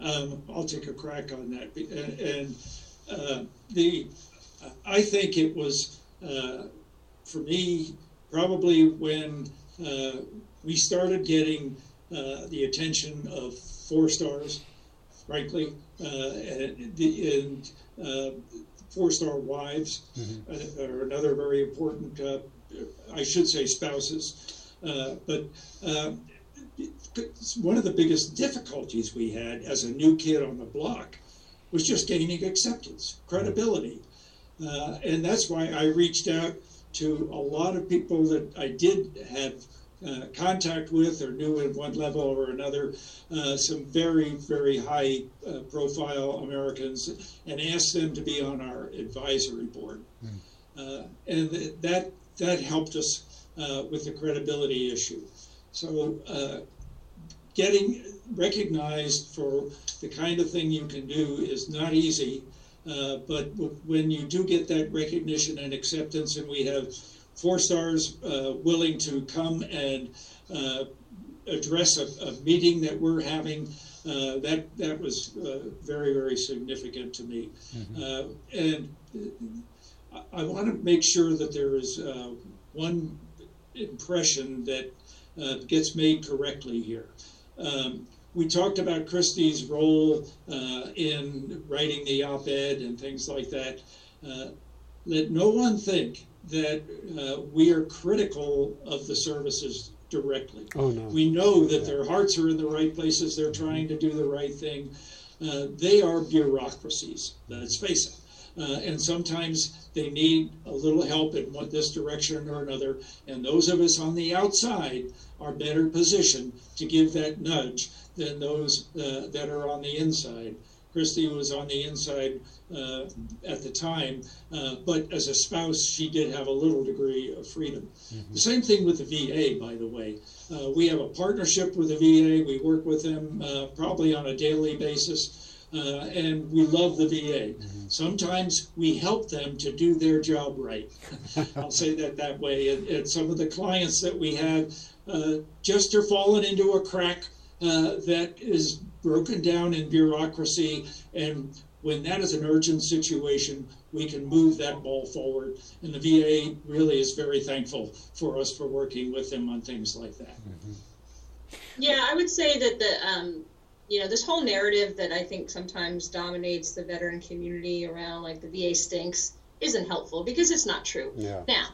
Um, I'll take a crack on that, and, and uh, the I think it was uh, for me probably when uh, we started getting uh, the attention of four stars, frankly, uh, and, and uh, four star wives mm-hmm. Uh, are another very important, I should say, spouses. but one of the biggest difficulties we had as a new kid on the block was just gaining acceptance, credibility. Uh, and that's why I reached out to a lot of people that I did have uh, contact with or knew at one level or another, uh, some very, very high uh, profile Americans, and asked them to be on our advisory board. Mm. and th- that, that helped us uh, with the credibility issue. So uh, getting recognized for the kind of thing you can do is not easy. Uh, but when you do get that recognition and acceptance, and we have four stars uh, willing to come and uh, address a, a, meeting that we're having, uh, that that was uh, very very significant to me. Mm-hmm. and I, I want to make sure that there is one impression that gets made correctly here. Um, we talked about Kristy's role uh, in writing the op ed and things like that. Uh, let no one think that uh, we are critical of the services directly. Oh, no. We know that their hearts are in the right places, they're trying to do the right thing. Uh, they are bureaucracies, let's face it. Uh, and sometimes they need a little help in one, this direction or another. And those of us on the outside are better positioned to give that nudge than those uh, that are on the inside. Kristy was on the inside uh, at the time, uh, but as a spouse, she did have a little degree of freedom. Mm-hmm. The same thing with the VA, by the way. Uh, we have a partnership with the VA. We work with them uh, probably on a daily basis. Uh, and we love the VA. Mm-hmm. Sometimes we help them to do their job right. *laughs* I'll say that that way. And, and, some of the clients that we have uh, just are falling into a crack uh, that is broken down in bureaucracy. And when that is an urgent situation, we can move that ball forward. And the VA really is very thankful for us for working with them on things like that. Mm-hmm. Yeah, I would say that the um, you know this whole narrative that I think sometimes dominates the veteran community around like the VA stinks isn't helpful because it's not true. Yeah. Now,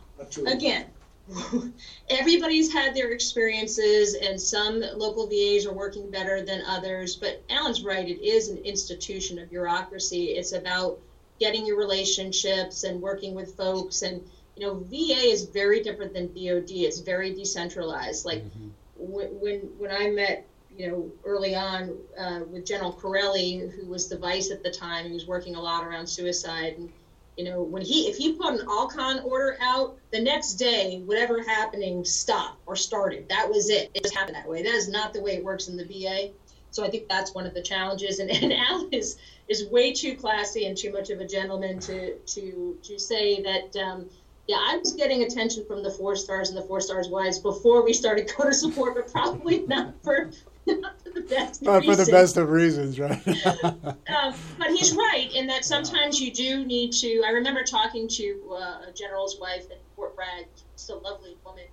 again, *laughs* everybody's had their experiences, and some local VAs are working better than others. But Alan's right; it is an institution of bureaucracy. It's about getting your relationships and working with folks and you know va is very different than dod it's very decentralized like mm-hmm. when, when when i met you know early on uh, with general Chiarelli who was the vice at the time he was working a lot around suicide and you know when he if he put an alcon order out the next day whatever happening stopped or started that was it it just happened that way that is not the way it works in the va so I think that's one of the challenges. And, *laughs* and Al is is way too classy and too much of a gentleman to to to say that. Um, yeah, I was getting attention from the four stars and the four stars wives before we started *laughs* Code of Support, but probably not for for the best. Not for the best of reasons, right? *laughs* um, but he's right in that sometimes you do need to. I remember talking to uh, a general's wife at Fort Bragg, just a lovely woman,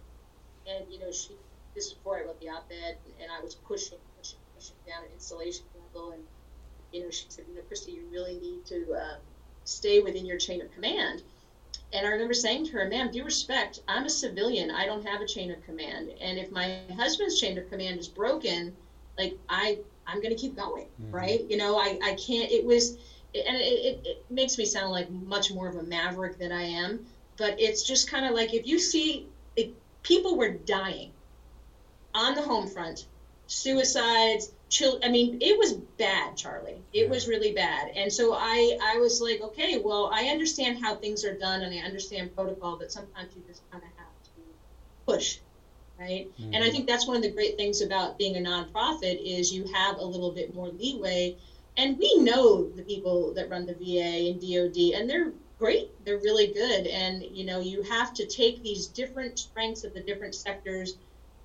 and you know she. This is before I wrote the op-ed, and I was pushing, pushing, pushing down at installation level, and you know, she said, you know, Kristy, you really need to uh, stay within your chain of command. And I remember saying to her, ma'am, due respect, I'm a civilian. I don't have a chain of command. And if my husband's chain of command is broken, like I, I'm going to keep going, mm-hmm. right? You know, I, I can't, it was, and it, it, makes me sound like much more of a maverick than I am, but it's just kind of like if you see it, people were dying on the home front, suicides, i mean it was bad charlie. It yeah. was really bad. And so i i was like okay well i understand how things are done and i understand protocol but sometimes you just kind of have to push right? Mm-hmm. and i think that's one of the great things about being a nonprofit is you have a little bit more leeway. And we know the people that run the va and dod and they're great. They're really good. And you know you have to take these different strengths of the different sectors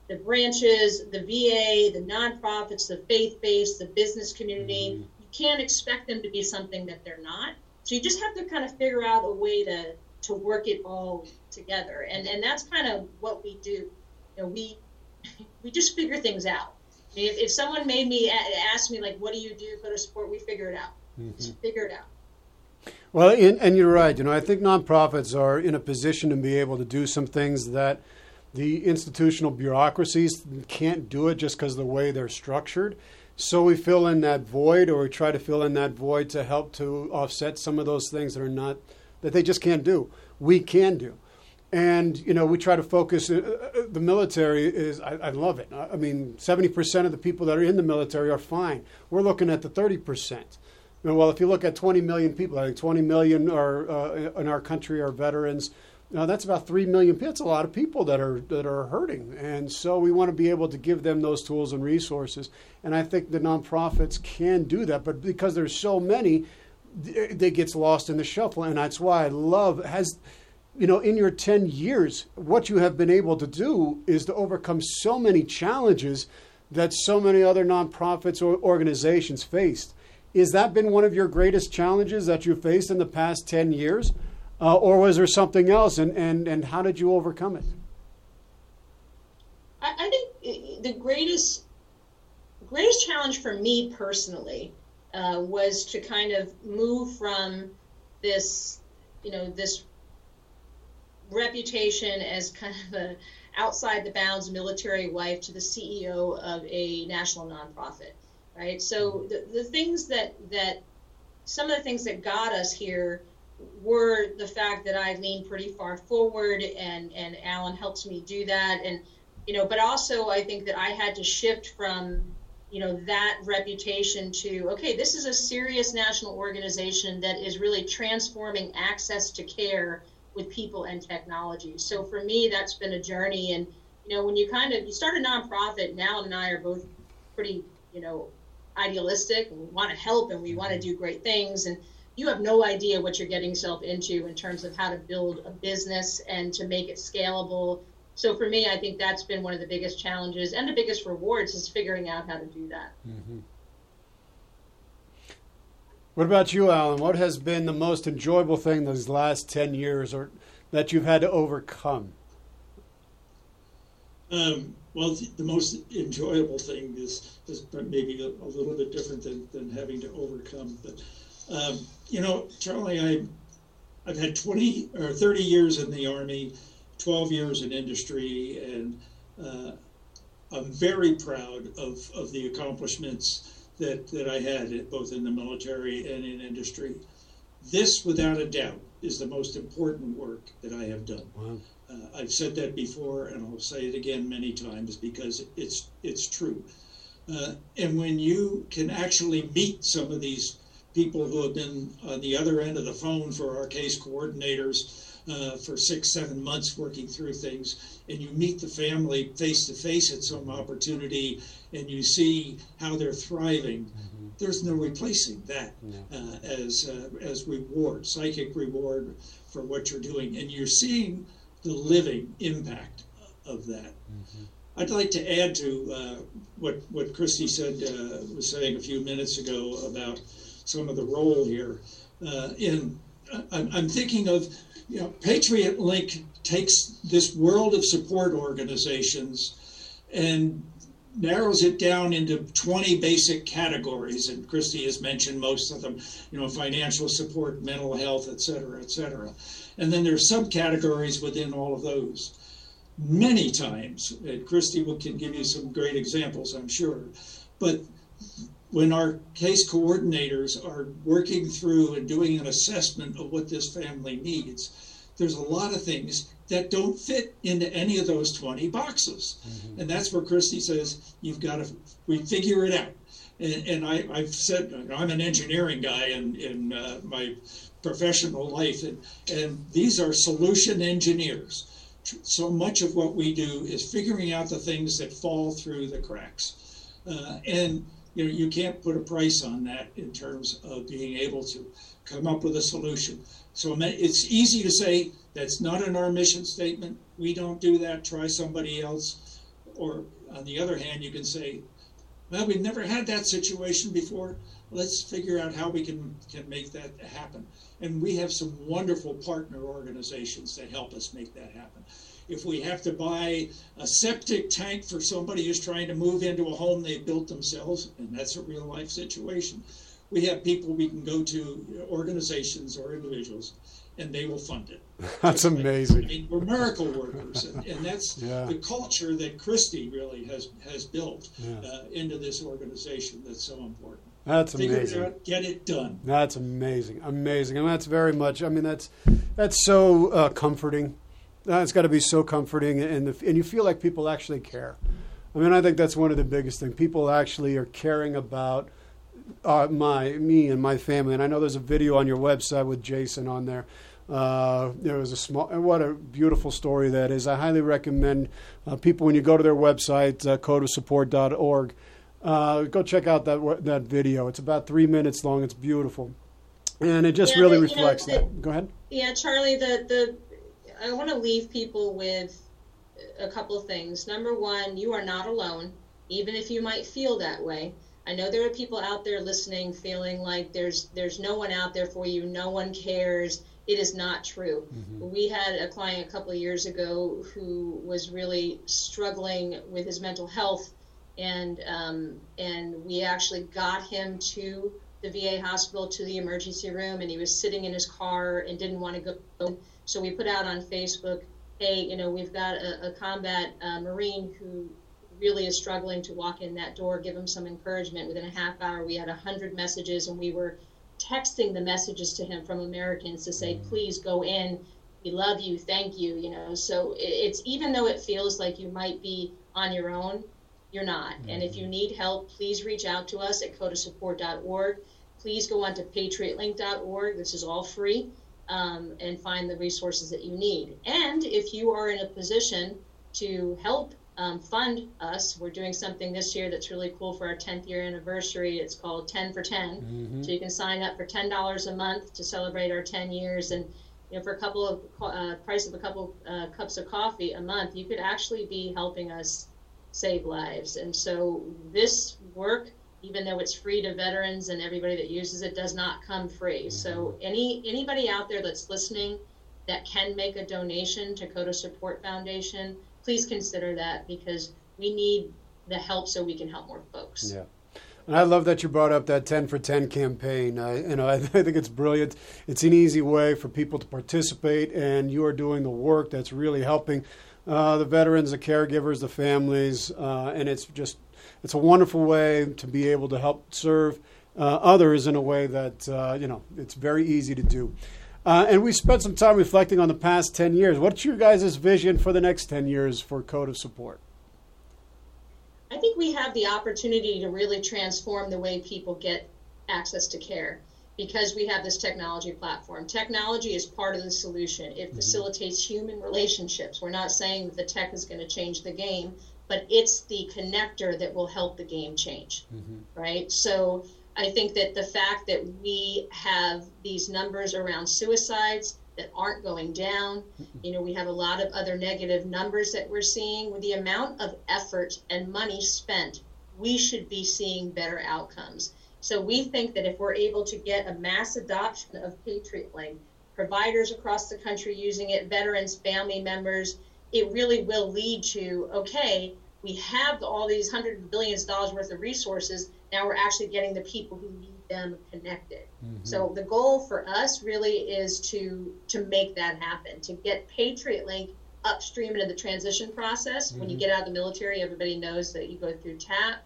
the branches, the VA, the nonprofits, the faith based, the business community. Mm-hmm. You can't expect them to be something that they're not. So you just have to kind of figure out a way to to work it all together, and and that's kind of what we do. You know, we we just figure things out. If, if someone made me ask me like, "What do you do?" Code of Support. We figure it out. Mm-hmm. Just figure it out. Well, in, and you're right. You know, I think nonprofits are in a position to be able to do some things that the institutional bureaucracies can't do it just because of the way they're structured. So we fill in that void, or we try to fill in that void to help to offset some of those things that are not that they just can't do. We can do, and you know we try to focus. Uh, uh the military is I, I love it. I mean, seventy percent of the people that are in the military are fine. We're looking at the thirty percent. Well, if you look at 20 million people, I think 20 million are uh, in our country are veterans. Now that's about three million. That's a lot of people that are that are hurting, and so we want to be able to give them those tools and resources. And I think the nonprofits can do that, but because there's so many, it gets lost in the shuffle. And that's why I love has, you know, in your ten years, what you have been able to do is to overcome so many challenges that so many other nonprofits or organizations faced. Is that been one of your greatest challenges that you faced in the past ten years? Uh, or was there something else, and, and, and how did you overcome it? I, I think the greatest greatest challenge for me personally uh, was to kind of move from this, you know, this reputation as kind of a outside the bounds military wife to the CEO of a national nonprofit, right? So the, the things that that some of the things that got us here were the fact that I leaned pretty far forward and and Alan helps me do that. And you know but also I think that I had to shift from you know that reputation to okay this is a serious national organization that is really transforming access to care with people and technology. So for me that's been a journey. And you know when you kind of you start a nonprofit Alan and I are both pretty you know idealistic and we want to help and we want to do great things. And you have no idea what you're getting yourself into in terms of how to build a business and to make it scalable. So for me, I think that's been one of the biggest challenges and the biggest rewards is figuring out how to do that. Mm-hmm. What about you, Alan? What has been the most enjoyable thing those last 10 years or that you've had to overcome? Um, well, the most enjoyable thing is, is maybe a, a little bit different than, than having to overcome, but um, you know, Charlie, I, I've had 20 or 30 years in the Army, 12 years in industry, and uh, I'm very proud of, of the accomplishments that, that I had both in the military and in industry. This, without a doubt, is the most important work that I have done. Wow. Uh, I've said that before, and I'll say it again many times because it's it's true. Uh, and when you can actually meet some of these people who have been on the other end of the phone for our case coordinators uh, for six, seven months working through things, and you meet the family face to face at some opportunity, and you see how they're thriving. Mm-hmm. There's no replacing that uh, as uh, as reward, psychic reward for what you're doing, and you're seeing the living impact of that. Mm-hmm. I'd like to add to uh, what what Kristy said uh, was saying a few minutes ago about some of the role here. Uh, in I'm, I'm, thinking of you know Patriot Link takes this world of support organizations and narrows it down into 20 basic categories and Kristy has mentioned most of them you know financial support mental health et cetera et cetera and then there's subcategories within all of those many times Kristy will, can give you some great examples i'm sure but when our case coordinators are working through and doing an assessment of what this family needs, there's a lot of things that don't fit into any of those 20 boxes. Mm-hmm. And that's where Kristy says, you've got to we figure it out. And, and I, have said, I'm an engineering guy in, in uh, my professional life, and, and these are solution engineers. So much of what we do is figuring out the things that fall through the cracks. Uh, and you know, you can't put a price on that in terms of being able to come up with a solution. So it's easy to say that's not in our mission statement. We don't do that. Try somebody else. Or on the other hand, you can say, well, we've never had that situation before. Let's figure out how we can, can make that happen. And we have some wonderful partner organizations that help us make that happen if we have to buy a septic tank for somebody who's trying to move into a home they built themselves, and that's a real life situation, we have people we can go to, organizations or individuals, and they will fund it. *laughs* That's amazing. I mean, we're miracle workers, and, and that's *laughs* yeah. the culture that Kristy really has has built yeah. uh, into this organization. That's so important. That's Figure amazing. It get it done. That's amazing, amazing, and that's very much. I mean, that's that's so uh, comforting it's got to be so comforting, and the, and you feel like people actually care. I mean, I think that's one of the biggest things. People actually are caring about uh, my me and my family. And I know there's a video on your website with Jason on there. Uh, there was a small, what a beautiful story that is. I highly recommend uh, people when you go to their website, uh, codeofsupport.org, uh, go check out that that video. It's about three minutes long. It's beautiful, and it just yeah, really reflects know, the, that. Go ahead. Yeah, Charlie. The the I want to leave people with a couple of things. Number one, you are not alone, even if you might feel that way. I know there are people out there listening feeling like there's there's no one out there for you, no one cares. It is not true. Mm-hmm. We had a client a couple of years ago who was really struggling with his mental health, and um, and we actually got him to the VA hospital to the emergency room, and he was sitting in his car and didn't want to go so we put out on Facebook, hey, you know, we've got a, a combat uh, Marine who really is struggling to walk in that door. Give him some encouragement. Within a half hour, we had a hundred messages, and we were texting the messages to him from Americans to say, please go in. We love you. Thank you. You know, so it's even though it feels like you might be on your own, you're not. Mm-hmm. And if you mm-hmm. need help, please reach out to us at codeofsupport.org. Please go on to patriotlink.org. This is all free um, and find the resources that you need. And if you are in a position to help um, fund us, we're doing something this year that's really cool for our 10th year anniversary. It's called 10 for 10. Mm-hmm. So you can sign up for $10 a month to celebrate our 10 years. And you know, for a couple of uh, price of a couple uh, cups of coffee a month, you could actually be helping us save lives. And so this work even though it's free to veterans and everybody that uses it does not come free. So mm-hmm. any anybody out there that's listening that can make a donation to Code of Support Foundation, please consider that because we need the help so we can help more folks. Yeah. And I love that you brought up that 10 for 10 campaign. I, you know, *laughs* I, think it's brilliant. It's an easy way for people to participate, and you are doing the work that's really helping uh, the veterans, the caregivers, the families, uh, and it's just it's a wonderful way to be able to help serve uh, others in a way that uh, you know it's very easy to do. Uh, and we spent some time reflecting on the past 10 years. What's your guys' vision for the next 10 years for Code of Support? I think we have the opportunity to really transform the way people get access to care because we have this technology platform. Technology is part of the solution. It mm-hmm. facilitates human relationships. We're not saying that the tech is going to change the game, but it's the connector that will help the game change, mm-hmm. right? So I think that the fact that we have these numbers around suicides that aren't going down, you know, we have a lot of other negative numbers that we're seeing. With the amount of effort and money spent, we should be seeing better outcomes. So we think that if we're able to get a mass adoption of Patriot Link, providers across the country using it, veterans, family members, it really will lead to okay, we have all these hundreds of billions of dollars worth of resources now we're actually getting the people who need them connected. Mm-hmm. So the goal for us really is to to make that happen, to get Patriot Link upstream into the transition process. Mm-hmm. When you mm-hmm. get out of the military, everybody knows that you go through TAP.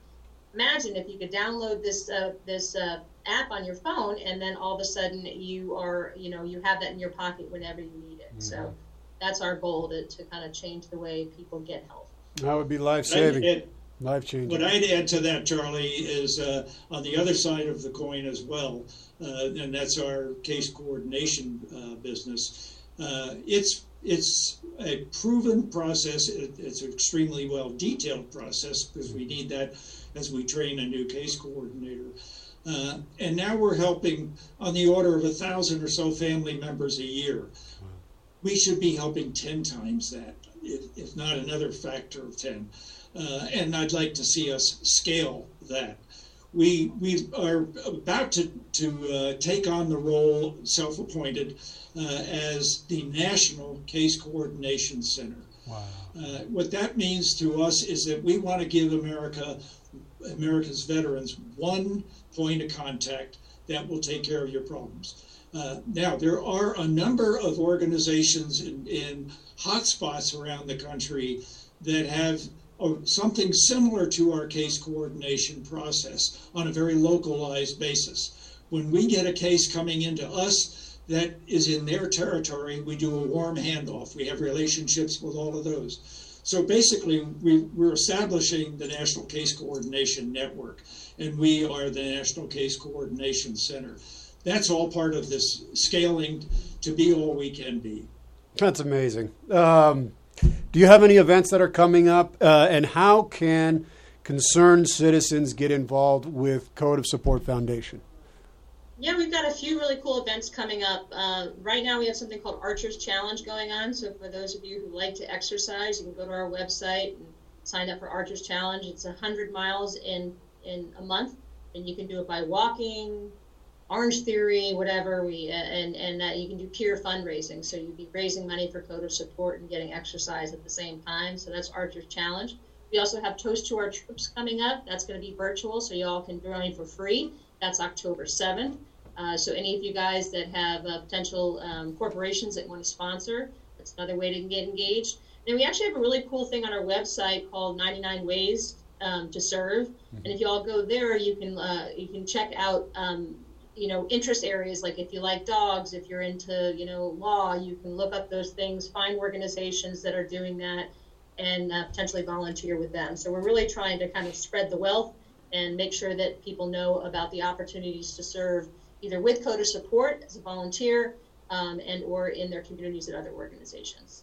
Imagine if you could download this uh, this uh, app on your phone, and then all of a sudden you are you know you have that in your pocket whenever you need it. Mm-hmm. So that's our goal to, to kind of change the way people get help. That would be life saving. Life changing. What I'd add to that, Charlie, is uh, on the other side of the coin as well, uh, and that's our case coordination uh, business. Uh, it's it's a proven process. It, it's an extremely well detailed process because we need that as we train a new case coordinator. Uh, and now we're helping on the order of a thousand or so family members a year. We should be helping ten times that, if, if not another factor of ten uh, and I'd like to see us scale that. We we are about to to uh, take on the role, self-appointed, uh, as the National Case Coordination Center. Wow. Uh, what that means to us is that we want to give America, America's veterans, one point of contact that will take care of your problems. Uh, now, there are a number of organizations in, in hotspots around the country that have something similar to our case coordination process on a very localized basis. When we get a case coming into us that is in their territory, we do a warm handoff. We have relationships with all of those. So basically, we, are establishing the National Case Coordination Network, and we are the National Case Coordination Center. That's all part of this scaling to be all we can be. That's amazing. Um, do you have any events that are coming up, uh, and how can concerned citizens get involved with Code of Support Foundation? Yeah, we've got a few really cool events coming up. Uh, right now, we have something called Archer's Challenge going on. So, for those of you who like to exercise, you can go to our website and sign up for Archer's Challenge. It's 100 miles in, in a month, and you can do it by walking, Orange Theory, whatever we, and and uh, you can do peer fundraising. So you'd be raising money for Code of Support and getting exercise at the same time. So that's Archer's Challenge. We also have Toast to Our Troops coming up. That's going to be virtual, so y'all can join for free. That's October 7th. Uh, so any of you guys that have uh, potential um, corporations that want to sponsor, that's another way to get engaged. Then we actually have a really cool thing on our website called 99 Ways um, to Serve. Mm-hmm. And if you all go there, you can uh, you can check out um, you know interest areas like if you like dogs if you're into you know law you can look up those things find organizations that are doing that and uh, potentially volunteer with them so we're really trying to kind of spread the wealth and make sure that people know about the opportunities to serve either with code of support as a volunteer um, and or in their communities at other organizations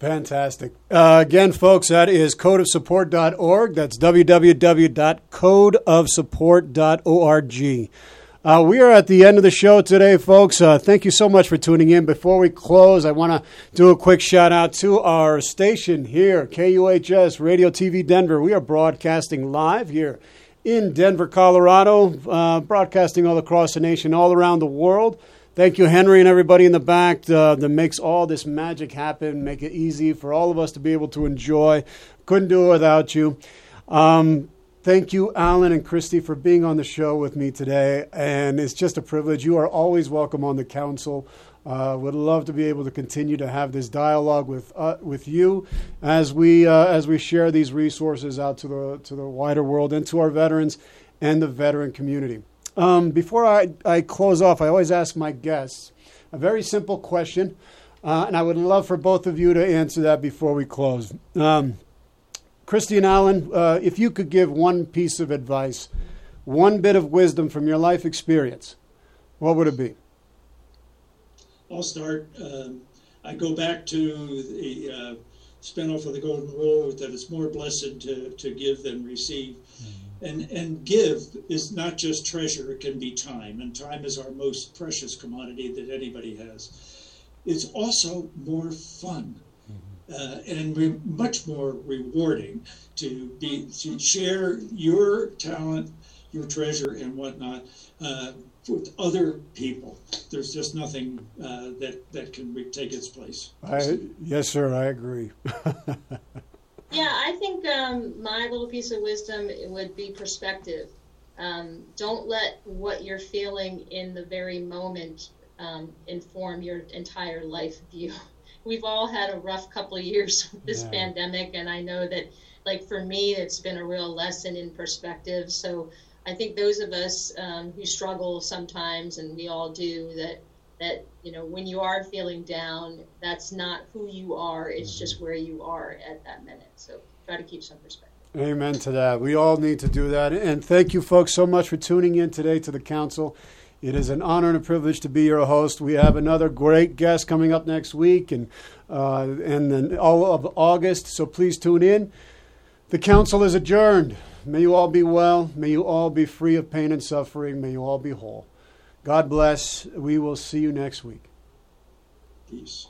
Fantastic. Uh, again, folks, that is codeofsupport.org. That's www.codeofsupport.org. Uh, we are at the end of the show today, folks. Uh, thank you so much for tuning in. Before we close, I want to do a quick shout out to our station here, KUHS Radio TV Denver. We are broadcasting live here in Denver, Colorado, uh, broadcasting all across the nation, all around the world. Thank you, Henry, and everybody in the back uh, that makes all this magic happen, make it easy for all of us to be able to enjoy. Couldn't do it without you. Um, Thank you, Alan and Kristy, for being on the show with me today. And it's just a privilege. You are always welcome on the council. Uh, would love to be able to continue to have this dialogue with uh, with you as we uh, as we share these resources out to the to the wider world and to our veterans and the veteran community. Um, before I, I close off, I always ask my guests a very simple question, uh, and I would love for both of you to answer that before we close. Um, Kristy and Alan, uh, if you could give one piece of advice, one bit of wisdom from your life experience, what would it be? I'll start. Um, I go back to the uh, spinoff of the Golden Rule that it's more blessed to, to give than receive. Mm-hmm. And, and give is not just treasure, it can be time, and time is our most precious commodity that anybody has. It's also more fun. Uh, and re- much more rewarding to be to share your talent, your treasure, and whatnot uh, with other people. There's just nothing uh, that that can re- take its place. I, yes, sir. I agree. *laughs* yeah, I think um, my little piece of wisdom would be perspective. Um, don't let what you're feeling in the very moment um, inform your entire life view. *laughs* We've all had a rough couple of years *laughs* with this yeah. pandemic, and I know that, like for me, it's been a real lesson in perspective. So I think those of us um, who struggle sometimes, and we all do, that that you know when you are feeling down, that's not who you are. It's mm-hmm. just where you are at that minute. So try to keep some perspective. Amen to that. We all need to do that. And thank you, folks, so much for tuning in today to the council. It is an honor and a privilege to be your host. We have another great guest coming up next week and uh, and then all of August. So please tune in. The council is adjourned. May you all be well. May you all be free of pain and suffering. May you all be whole. God bless. We will see you next week. Peace.